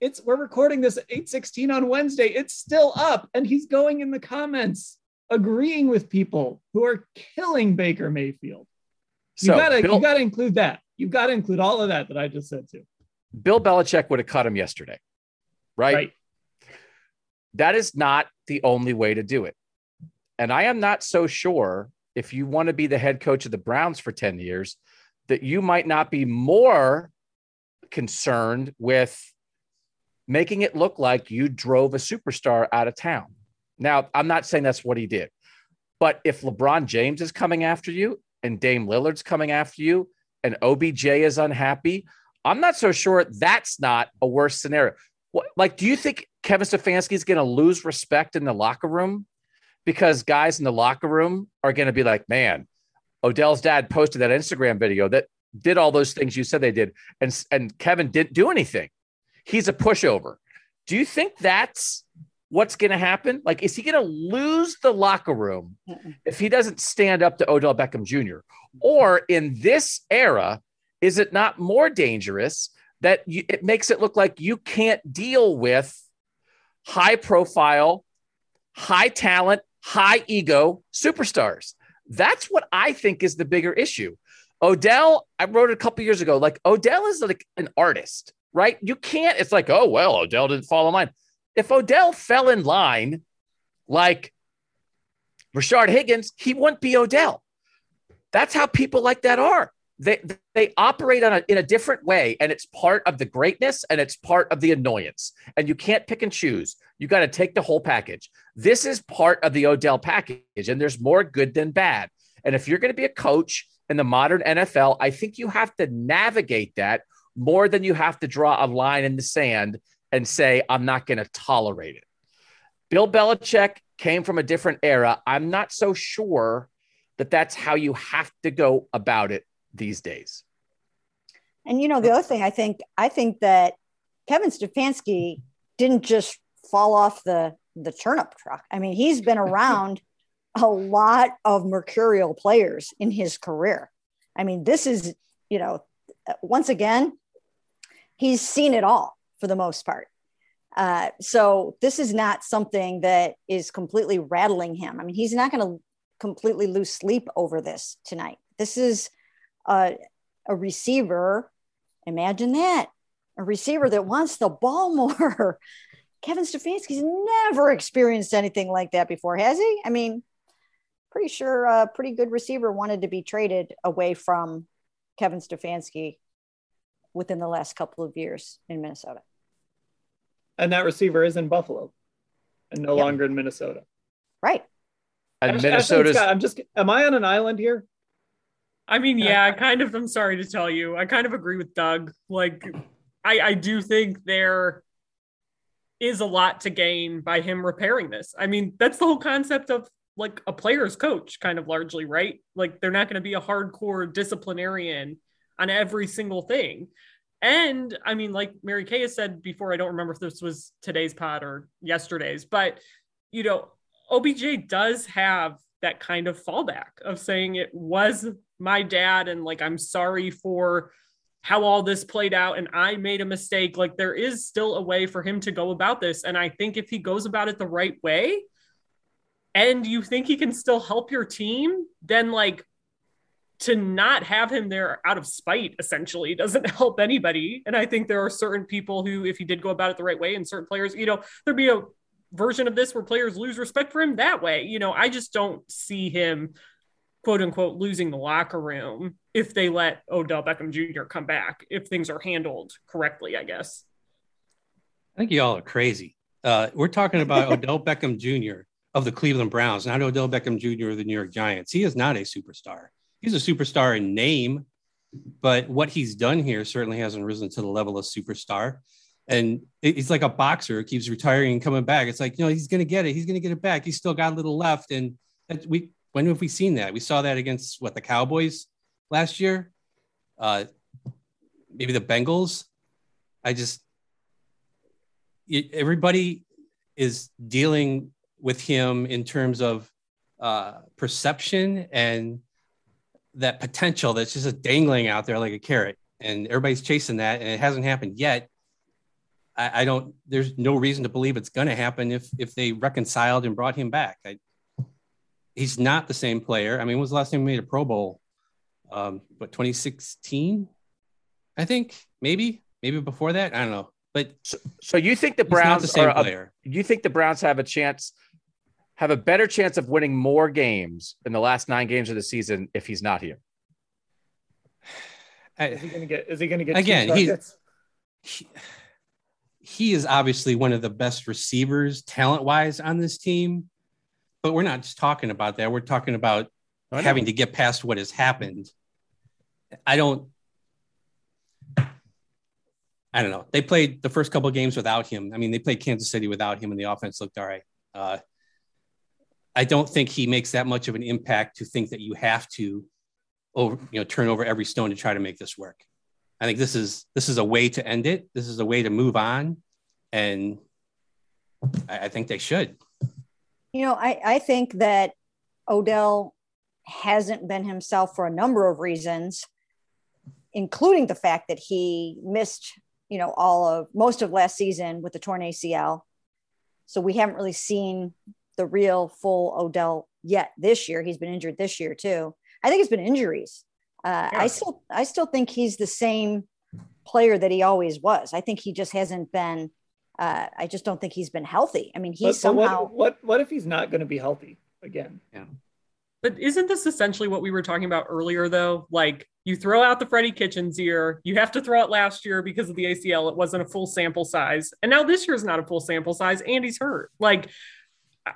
it's we're recording this at 8:16 on Wednesday. It's still up, and he's going in the comments agreeing with people who are killing Baker Mayfield. You so gotta Bill, you gotta include that. You've got to include all of that that I just said too. Bill Belichick would have cut him yesterday, right? right? That is not the only way to do it. And I am not so sure if you want to be the head coach of the Browns for 10 years that you might not be more concerned with making it look like you drove a superstar out of town. Now, I'm not saying that's what he did, but if LeBron James is coming after you and Dame Lillard's coming after you and OBJ is unhappy, I'm not so sure that's not a worse scenario. What, like, do you think Kevin Stefanski is going to lose respect in the locker room because guys in the locker room are going to be like, man, Odell's dad posted that Instagram video that did all those things you said they did, and and Kevin didn't do anything he's a pushover. Do you think that's what's going to happen? Like, is he going to lose the locker room if he doesn't stand up to Odell Beckham Jr.? Or in this era, is it not more dangerous that you, it makes it look like you can't deal with high profile, high talent, high ego superstars? That's what I think is the bigger issue. Odell, I wrote a couple years ago, like Odell is like an artist right? You can't, it's like, oh, well, Odell didn't fall in line. If Odell fell in line like Rashard Higgins, he wouldn't be Odell. That's how people like that are. They, they operate on a, in a different way, and it's part of the greatness and it's part of the annoyance. And you can't pick and choose. You got to take the whole package. This is part of the Odell package, and there's more good than bad. And if you're going to be a coach in the modern NFL, I think you have to navigate that more than you have to draw a line in the sand and say, I'm not going to tolerate it. Bill Belichick came from a different era. I'm not so sure that that's how you have to go about it these days. And you know, the other thing I think, I think that Kevin Stefanski didn't just fall off the the turnip truck. I mean, he's been around a lot of mercurial players in his career. I mean, this is, you know, once again, he's seen it all for the most part. Uh, so this is not something that is completely rattling him. I mean, he's not going to completely lose sleep over this tonight. This is a, a receiver. Imagine that a receiver that wants the ball more. Kevin Stefanski's never experienced anything like that before, has he? I mean, pretty sure a pretty good receiver wanted to be traded away from Kevin Stefanski within the last couple of years in Minnesota. And that receiver is in Buffalo and no yep. longer in Minnesota. Right. And Minnesota's. I'm just. Am I on an island here? I mean, yeah, I kind of. I'm sorry to tell you, I kind of agree with Doug. Like, I, I do think there is a lot to gain by him repairing this. I mean, that's the whole concept of like a player's coach, kind of largely, right? Like, they're not going to be a hardcore disciplinarian on every single thing. And I mean, like Mary Kay has said before, I don't remember if this was today's pod or yesterday's, but you know, OBJ does have that kind of fallback of saying it was my dad and like I'm sorry for how all this played out and I made a mistake. Like there is still a way for him to go about this. And I think if he goes about it the right way and you think he can still help your team, then like to not have him there out of spite essentially doesn't help anybody. And I think there are certain people who, if he did go about it the right way, and certain players, you know, there'd be a version of this where players lose respect for him that way. You know, I just don't see him quote unquote losing the locker room if they let Odell Beckham Jr. come back, if things are handled correctly, I guess. I think y'all are crazy. Uh, we're talking about Odell Beckham Jr. of the Cleveland Browns, not Odell Beckham Jr. of the New York Giants. He is not a superstar he's a superstar in name, but what he's done here certainly hasn't risen to the level of superstar. And he's like a boxer who keeps retiring and coming back. It's like, you know, he's going to get it. He's going to get it back. He's still got a little left. And we, when have we seen that? We saw that against what the Cowboys last year, uh, maybe the Bengals. I just, everybody is dealing with him in terms of uh, perception and that potential that's just dangling out there like a carrot, and everybody's chasing that, and it hasn't happened yet. I, I don't. There's no reason to believe it's going to happen if if they reconciled and brought him back. I, he's not the same player. I mean, when was the last time we made a Pro Bowl? Um, what 2016? I think maybe maybe before that. I don't know. But so, so you think the Browns the same are player? A, you think the Browns have a chance have a better chance of winning more games in the last nine games of the season if he's not here? Is he going to get? Is he going to get again? he, he is obviously one of the best receivers, talent wise, on this team. But we're not just talking about that. We're talking about having to get past what has happened. I don't. I don't know. They played the first couple games without him. I mean, they played Kansas City without him, and the offense looked all right. Uh, I don't think he makes that much of an impact to think that you have to over, you know, turn over every stone to try to make this work. I think this is this is a way to end it. This is a way to move on, and I, I think they should. You know, I, I think that Odell hasn't been himself for a number of reasons, including the fact that he missed, you know, all of most of last season with the torn ACL. So we haven't really seen the real full Odell yet this year. He's been injured this year too. I think it's been injuries. Uh, yeah. I still I still think he's the same player that he always was. I think he just hasn't been. Uh, I just don't think he's been healthy. I mean, he's but, somehow. What, what what if he's not going to be healthy again? Yeah. But isn't this essentially what we were talking about earlier, though? Like you throw out the Freddie Kitchens year, you have to throw out last year because of the ACL. It wasn't a full sample size, and now this year is not a full sample size, and he's hurt. Like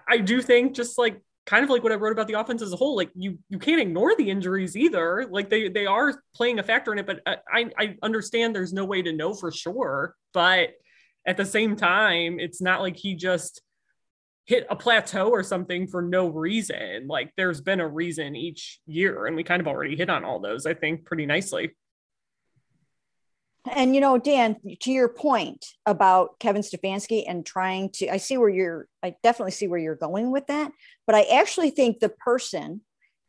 I do think just like kind of like what I wrote about the offense as a whole, like you you can't ignore the injuries either. Like they they are playing a factor in it, but I I understand there's no way to know for sure. But at the same time, it's not like he just hit a plateau or something for no reason. Like there's been a reason each year, and we kind of already hit on all those, I think, pretty nicely. And you know, Dan, to your point about Kevin Stefanski and trying to, I see where you're, I definitely see where you're going with that. But I actually think the person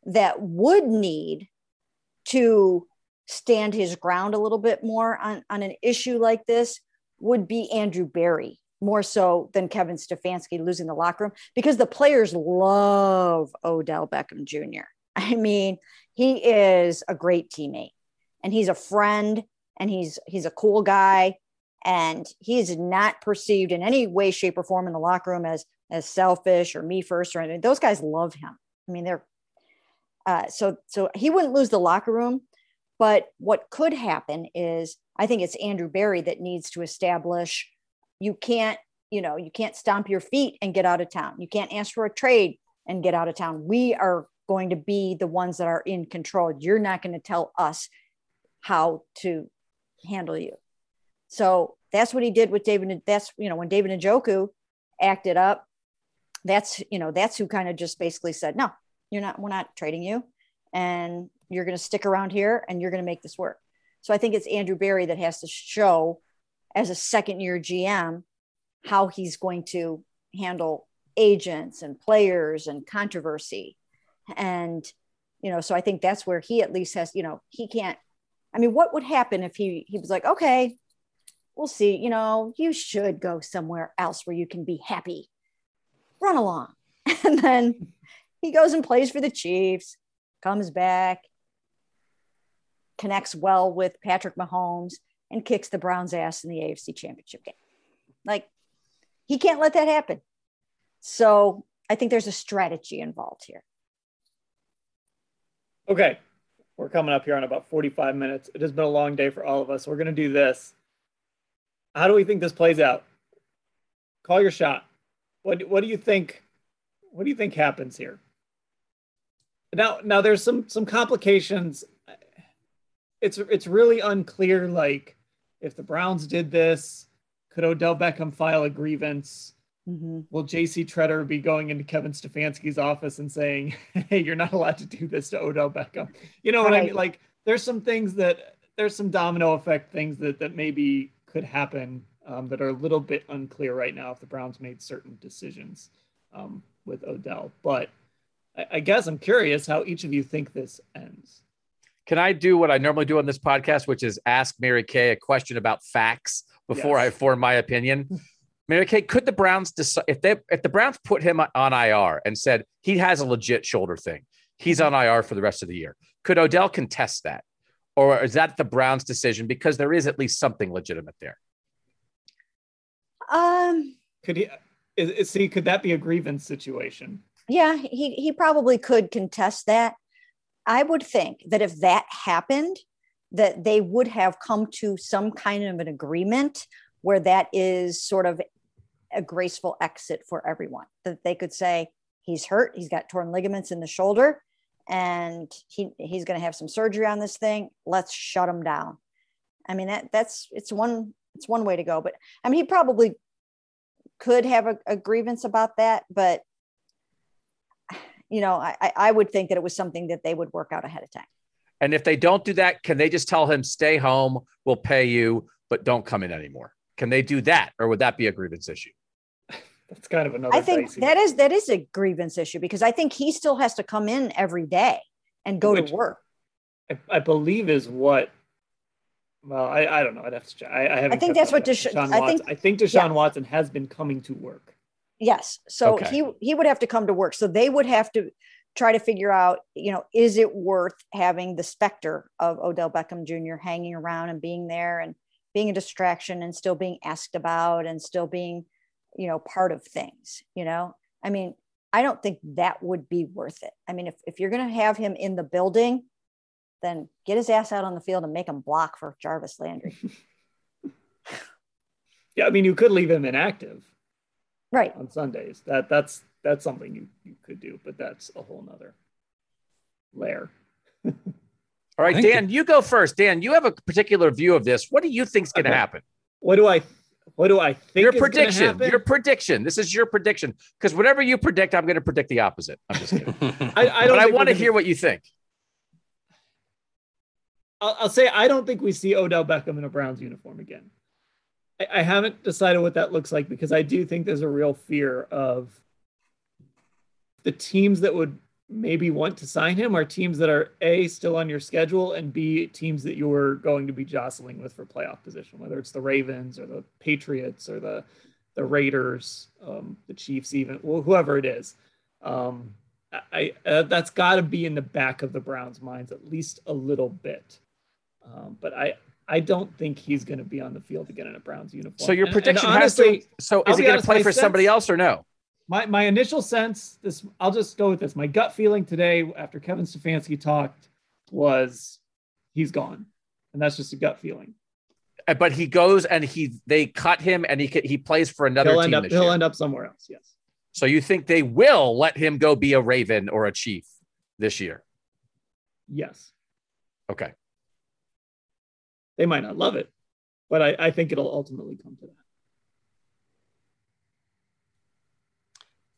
that would need to stand his ground a little bit more on, on an issue like this would be Andrew Berry, more so than Kevin Stefanski losing the locker room, because the players love Odell Beckham Jr. I mean, he is a great teammate and he's a friend and he's he's a cool guy and he's not perceived in any way shape or form in the locker room as as selfish or me first or anything those guys love him i mean they're uh, so so he wouldn't lose the locker room but what could happen is i think it's andrew Berry that needs to establish you can't you know you can't stomp your feet and get out of town you can't ask for a trade and get out of town we are going to be the ones that are in control you're not going to tell us how to handle you. So that's what he did with David. That's, you know, when David Njoku acted up, that's, you know, that's who kind of just basically said, no, you're not, we're not trading you and you're going to stick around here and you're going to make this work. So I think it's Andrew Berry that has to show as a second year GM how he's going to handle agents and players and controversy. And, you know, so I think that's where he at least has, you know, he can't I mean, what would happen if he he was like, okay, we'll see. You know, you should go somewhere else where you can be happy. Run along, and then he goes and plays for the Chiefs, comes back, connects well with Patrick Mahomes, and kicks the Browns' ass in the AFC Championship game. Like, he can't let that happen. So I think there's a strategy involved here. Okay, we're coming up here on about 45 minutes. It has been a long day for all of us. We're going to do this. How do we think this plays out? Call your shot. What what do you think? What do you think happens here? Now now there's some some complications. It's it's really unclear like if the Browns did this, could Odell Beckham file a grievance? Mm-hmm. Will JC Tretter be going into Kevin Stefanski's office and saying, "Hey, you're not allowed to do this to Odell Beckham"? You know right. what I mean? Like, there's some things that there's some domino effect things that that maybe could happen um, that are a little bit unclear right now if the Browns made certain decisions um, with Odell. But I, I guess I'm curious how each of you think this ends. Can I do what I normally do on this podcast, which is ask Mary Kay a question about facts before yes. I form my opinion? Mary Kay, could the Browns decide if they if the Browns put him on IR and said he has a legit shoulder thing, he's on IR for the rest of the year? Could Odell contest that, or is that the Browns' decision because there is at least something legitimate there? Um, could he is, see? Could that be a grievance situation? Yeah, he he probably could contest that. I would think that if that happened, that they would have come to some kind of an agreement where that is sort of a graceful exit for everyone that they could say he's hurt he's got torn ligaments in the shoulder and he he's going to have some surgery on this thing let's shut him down. I mean that that's it's one it's one way to go but i mean he probably could have a, a grievance about that but you know I, I would think that it was something that they would work out ahead of time and if they don't do that can they just tell him stay home we'll pay you but don't come in anymore can they do that or would that be a grievance issue that's kind of another. I think dicey. that is that is a grievance issue because I think he still has to come in every day and go Which to work. I, I, believe is what. Well, I, I don't know. I'd have to. I, I haven't. I think that's what Desha- Deshaun I think. I think Deshaun yeah. Watson has been coming to work. Yes, so okay. he he would have to come to work. So they would have to try to figure out, you know, is it worth having the specter of Odell Beckham Jr. hanging around and being there and being a distraction and still being asked about and still being you know part of things you know i mean i don't think that would be worth it i mean if, if you're going to have him in the building then get his ass out on the field and make him block for jarvis landry yeah i mean you could leave him inactive right on sundays that that's that's something you, you could do but that's a whole nother layer all right dan you go first dan you have a particular view of this what do you think is going to okay. happen what do i what do I think? Your prediction. Your prediction. This is your prediction. Because whatever you predict, I'm going to predict the opposite. I'm just kidding. I, I, don't. But I want to hear what you think. I'll, I'll, say I don't think we see Odell Beckham in a Browns uniform again. I, haven't decided what that looks like because I do think there's a real fear of the teams that would maybe want to sign him are teams that are a still on your schedule and b teams that you're going to be jostling with for playoff position whether it's the ravens or the patriots or the the raiders um, the chiefs even well, whoever it is. Um, I, uh, that's got to be in the back of the browns minds at least a little bit. Um, but i i don't think he's going to be on the field again in a browns uniform so your prediction and, and honestly, has to so is he going to play for sense, somebody else or no my my initial sense this I'll just go with this. My gut feeling today after Kevin Stefanski talked was he's gone. And that's just a gut feeling. Uh, but he goes and he they cut him and he he plays for another he'll team end up, he'll year. end up somewhere else. Yes. So you think they will let him go be a Raven or a Chief this year? Yes. Okay. They might not love it, but I, I think it'll ultimately come to that.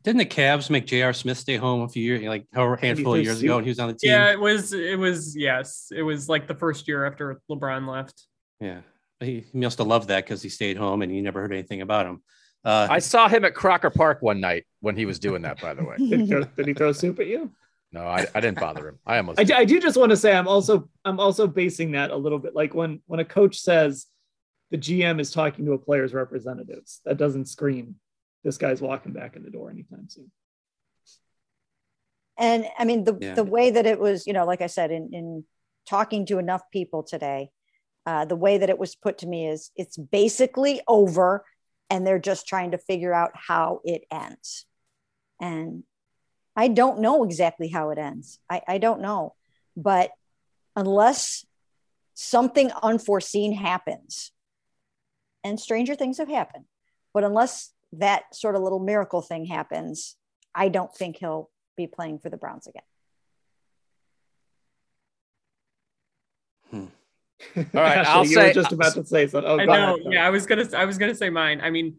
Didn't the Cavs make J.R. Smith stay home a few years, like a handful of years ago, and he was on the team? Yeah, it was. It was. Yes, it was like the first year after LeBron left. Yeah, he, he must have loved that because he stayed home and you never heard anything about him. Uh, I saw him at Crocker Park one night when he was doing that. By the way, did, he throw, did he throw soup at you? No, I, I didn't bother him. I almost. I, I do just want to say I'm also I'm also basing that a little bit like when when a coach says the GM is talking to a player's representatives, that doesn't scream this guy's walking back in the door anytime soon. And I mean, the, yeah. the way that it was, you know, like I said, in, in talking to enough people today, uh, the way that it was put to me is it's basically over and they're just trying to figure out how it ends. And I don't know exactly how it ends. I, I don't know. But unless something unforeseen happens, and stranger things have happened, but unless that sort of little miracle thing happens, I don't think he'll be playing for the Browns again. Hmm. All right, Ashley, I'll you say. Were just about to say something. Oh, I know. Ahead. Yeah, I was gonna. I was gonna say mine. I mean,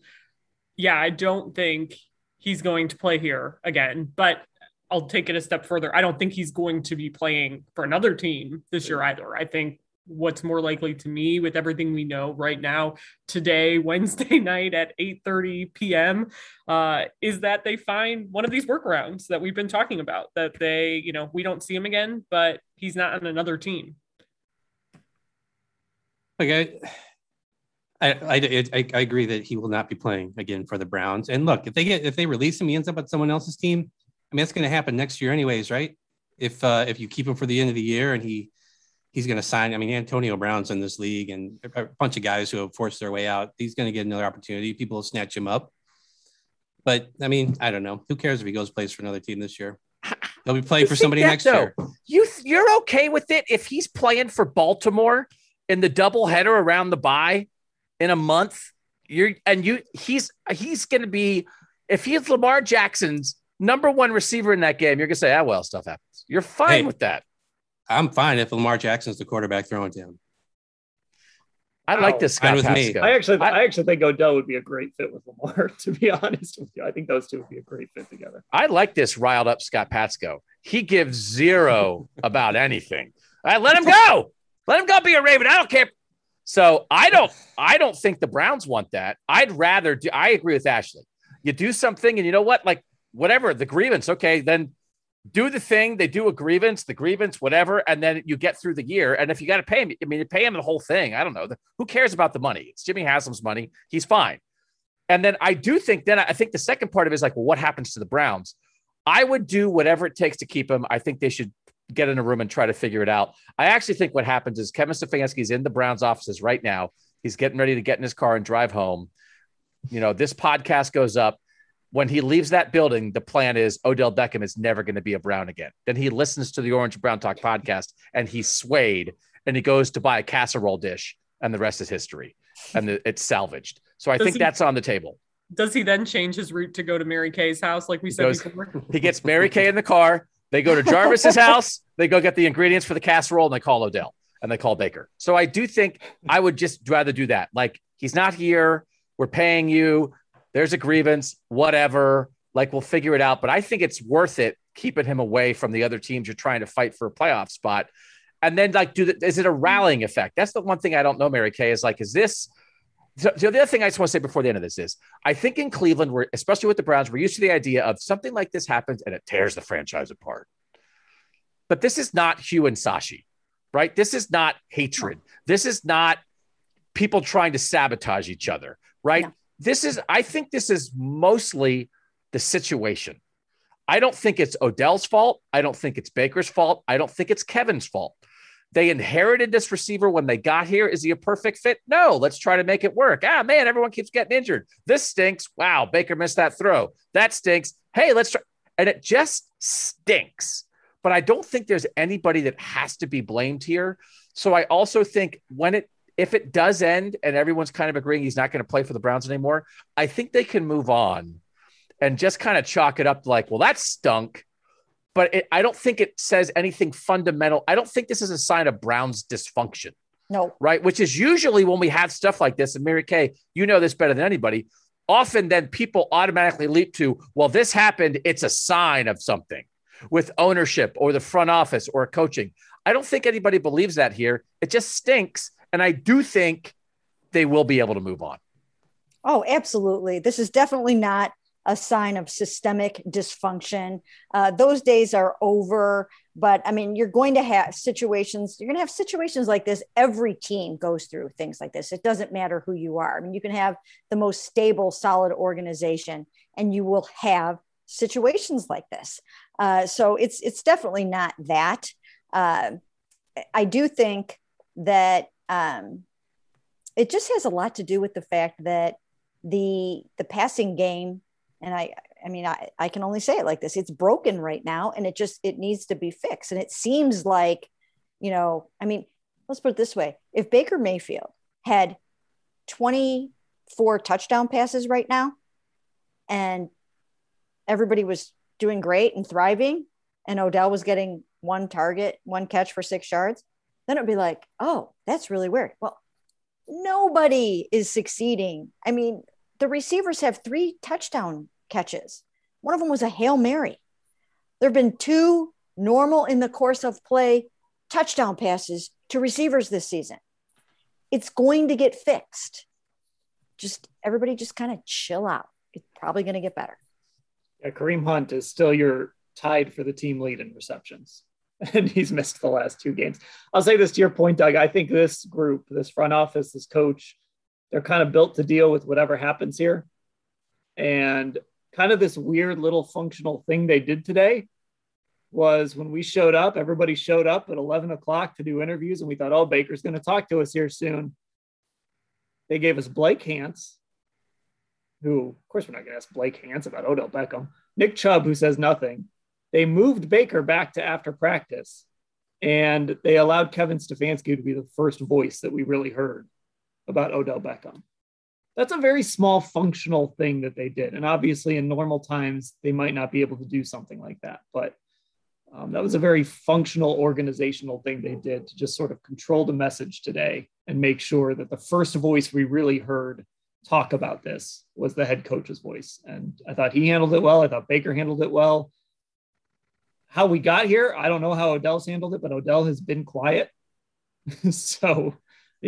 yeah, I don't think he's going to play here again. But I'll take it a step further. I don't think he's going to be playing for another team this year either. I think what's more likely to me with everything we know right now today wednesday night at 8 30 p.m uh, is that they find one of these workarounds that we've been talking about that they you know we don't see him again but he's not on another team okay I, I, I, I agree that he will not be playing again for the Browns. And look, if they get if they release him, he ends up on someone else's team. I mean, that's going to happen next year, anyways, right? If uh, if you keep him for the end of the year and he he's going to sign. I mean, Antonio Brown's in this league and a bunch of guys who have forced their way out. He's going to get another opportunity. People will snatch him up. But I mean, I don't know. Who cares if he goes plays for another team this year? He'll be playing for somebody next year. You you're okay with it if he's playing for Baltimore in the doubleheader around the bye in a month. You're and you he's he's going to be if he's Lamar Jackson's number one receiver in that game. You're going to say, ah, well, stuff happens. You're fine hey, with that. I'm fine if Lamar Jackson's the quarterback throwing to him. I like this guy. With me. I actually, I, I, actually think Odell would be a great fit with Lamar. To be honest with you, I think those two would be a great fit together. I like this riled up Scott Patsko. He gives zero about anything. Right, let him go. Let him go be a Raven. I don't care. So I don't, I don't think the Browns want that. I'd rather do. I agree with Ashley. You do something, and you know what? Like whatever the grievance. Okay, then do the thing. They do a grievance, the grievance, whatever, and then you get through the year. And if you got to pay him, I mean, you pay him the whole thing. I don't know. Who cares about the money? It's Jimmy Haslam's money. He's fine. And then I do think then I think the second part of it is like, well, what happens to the Browns? I would do whatever it takes to keep him. I think they should get in a room and try to figure it out. I actually think what happens is Kevin Stefanski is in the Browns offices right now. He's getting ready to get in his car and drive home. You know, this podcast goes up when he leaves that building, the plan is Odell Beckham is never going to be a Brown again. Then he listens to the Orange Brown Talk podcast and he's swayed and he goes to buy a casserole dish and the rest is history and the, it's salvaged. So I does think he, that's on the table. Does he then change his route to go to Mary Kay's house like we said goes, before? He gets Mary Kay in the car. They go to Jarvis's house. They go get the ingredients for the casserole and they call Odell and they call Baker. So I do think I would just rather do that. Like he's not here. We're paying you there's a grievance, whatever. Like we'll figure it out. But I think it's worth it keeping him away from the other teams you're trying to fight for a playoff spot. and then like do the, is it a rallying effect? That's the one thing I don't know, Mary Kay, is like, is this so, so, the other thing I just want to say before the end of this is I think in Cleveland, we're especially with the Browns, we're used to the idea of something like this happens and it tears the franchise apart. But this is not Hue and Sashi, right? This is not hatred. This is not people trying to sabotage each other, right? No. This is, I think this is mostly the situation. I don't think it's Odell's fault. I don't think it's Baker's fault. I don't think it's Kevin's fault. They inherited this receiver when they got here. Is he a perfect fit? No. Let's try to make it work. Ah, man, everyone keeps getting injured. This stinks. Wow, Baker missed that throw. That stinks. Hey, let's try. And it just stinks. But I don't think there's anybody that has to be blamed here. So I also think when it if it does end and everyone's kind of agreeing he's not going to play for the Browns anymore, I think they can move on and just kind of chalk it up like, well, that stunk. But it, I don't think it says anything fundamental. I don't think this is a sign of Brown's dysfunction. No. Right. Which is usually when we have stuff like this. And Mary Kay, you know this better than anybody. Often then people automatically leap to, well, this happened. It's a sign of something with ownership or the front office or coaching. I don't think anybody believes that here. It just stinks. And I do think they will be able to move on. Oh, absolutely. This is definitely not a sign of systemic dysfunction. Uh, those days are over. But I mean, you're going to have situations, you're going to have situations like this. Every team goes through things like this. It doesn't matter who you are. I mean, you can have the most stable, solid organization, and you will have situations like this. Uh, so it's it's definitely not that. Uh, I do think that um, it just has a lot to do with the fact that the the passing game and i i mean I, I can only say it like this it's broken right now and it just it needs to be fixed. And it seems like you know i mean let's put it this way. If baker mayfield had 24 touchdown passes right now and everybody was doing great and thriving and odell was getting one target one catch for six yards then it'd be like oh that's really weird. Well nobody is succeeding. I mean the receivers have three touchdown catches. One of them was a Hail Mary. There have been two normal in the course of play touchdown passes to receivers this season. It's going to get fixed. Just everybody just kind of chill out. It's probably going to get better. Yeah, Kareem Hunt is still your tied for the team lead in receptions. And he's missed the last two games. I'll say this to your point, Doug. I think this group, this front office, this coach, they're kind of built to deal with whatever happens here. And kind of this weird little functional thing they did today was when we showed up, everybody showed up at 11 o'clock to do interviews, and we thought, oh, Baker's going to talk to us here soon. They gave us Blake Hance, who, of course, we're not going to ask Blake Hance about Odell Beckham, Nick Chubb, who says nothing. They moved Baker back to after practice, and they allowed Kevin Stefanski to be the first voice that we really heard about Odell Beckham. That's a very small functional thing that they did. And obviously, in normal times, they might not be able to do something like that. But um, that was a very functional organizational thing they did to just sort of control the message today and make sure that the first voice we really heard talk about this was the head coach's voice. And I thought he handled it well. I thought Baker handled it well. How we got here, I don't know how Odell's handled it, but Odell has been quiet. so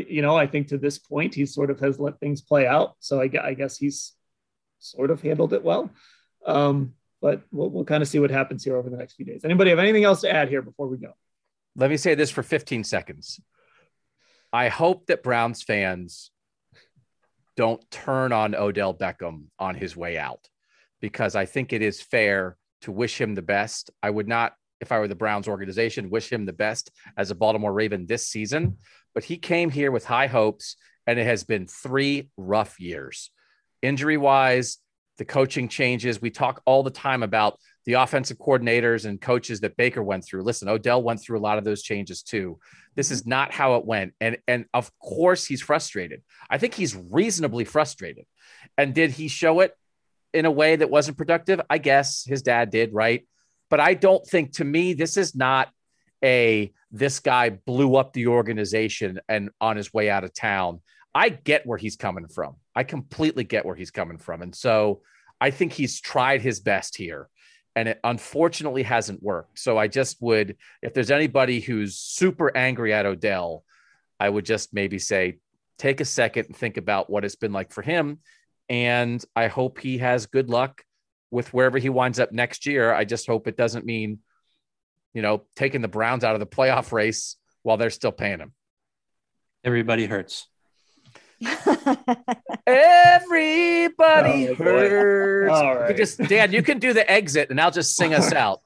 you know, I think to this point, he sort of has let things play out. So I, I guess he's sort of handled it well. Um, but we'll, we'll kind of see what happens here over the next few days. Anybody have anything else to add here before we go? Let me say this for 15 seconds. I hope that Browns fans don't turn on Odell Beckham on his way out because I think it is fair to wish him the best. I would not, if I were the Browns organization, wish him the best as a Baltimore Raven this season but he came here with high hopes, and it has been three rough years. Injury wise, the coaching changes. We talk all the time about the offensive coordinators and coaches that Baker went through. Listen, Odell went through a lot of those changes too. This is not how it went. And, and of course, he's frustrated. I think he's reasonably frustrated. And did he show it in a way that wasn't productive? I guess his dad did, right? But I don't think to me, this is not a this guy blew up the organization and on his way out of town. I get where he's coming from. I completely get where he's coming from. And so I think he's tried his best here. and it unfortunately hasn't worked. So I just would, if there's anybody who's super angry at Odell, I would just maybe say, take a second and think about what it's been like for him. And I hope he has good luck with wherever he winds up next year. I just hope it doesn't mean, you know, taking the Browns out of the playoff race while they're still paying him. Everybody hurts. Everybody Oh, hurts. All You just Dan, you can do the exit, and I'll just sing us out.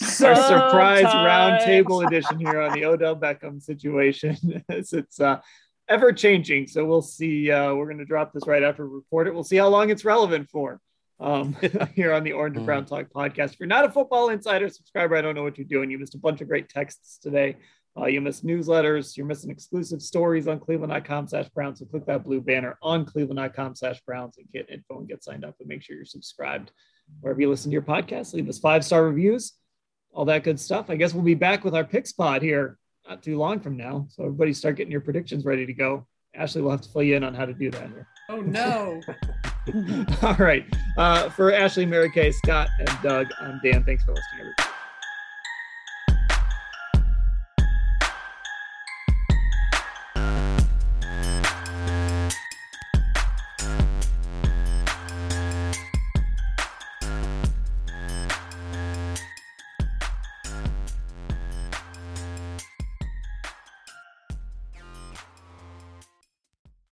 our surprise Sometimes- roundtable edition here on the Odell Beckham situation. it's it's uh, ever changing, so we'll see. Uh, we're going to drop this right after we report it. We'll see how long it's relevant for. Um, here on the Orange and Brown Talk podcast. If you're not a football insider subscriber, I don't know what you're doing. You missed a bunch of great texts today. Uh, you missed newsletters. You're missing exclusive stories on cleveland.com slash Brown. So click that blue banner on cleveland.com slash Browns and get info and get signed up and make sure you're subscribed wherever you listen to your podcast. Leave us five star reviews, all that good stuff. I guess we'll be back with our pick spot here not too long from now. So everybody start getting your predictions ready to go. Ashley we'll have to fill you in on how to do that here. Oh no. All right. Uh, for Ashley, Mary Kay, Scott, and Doug, I'm Dan. Thanks for listening, everybody.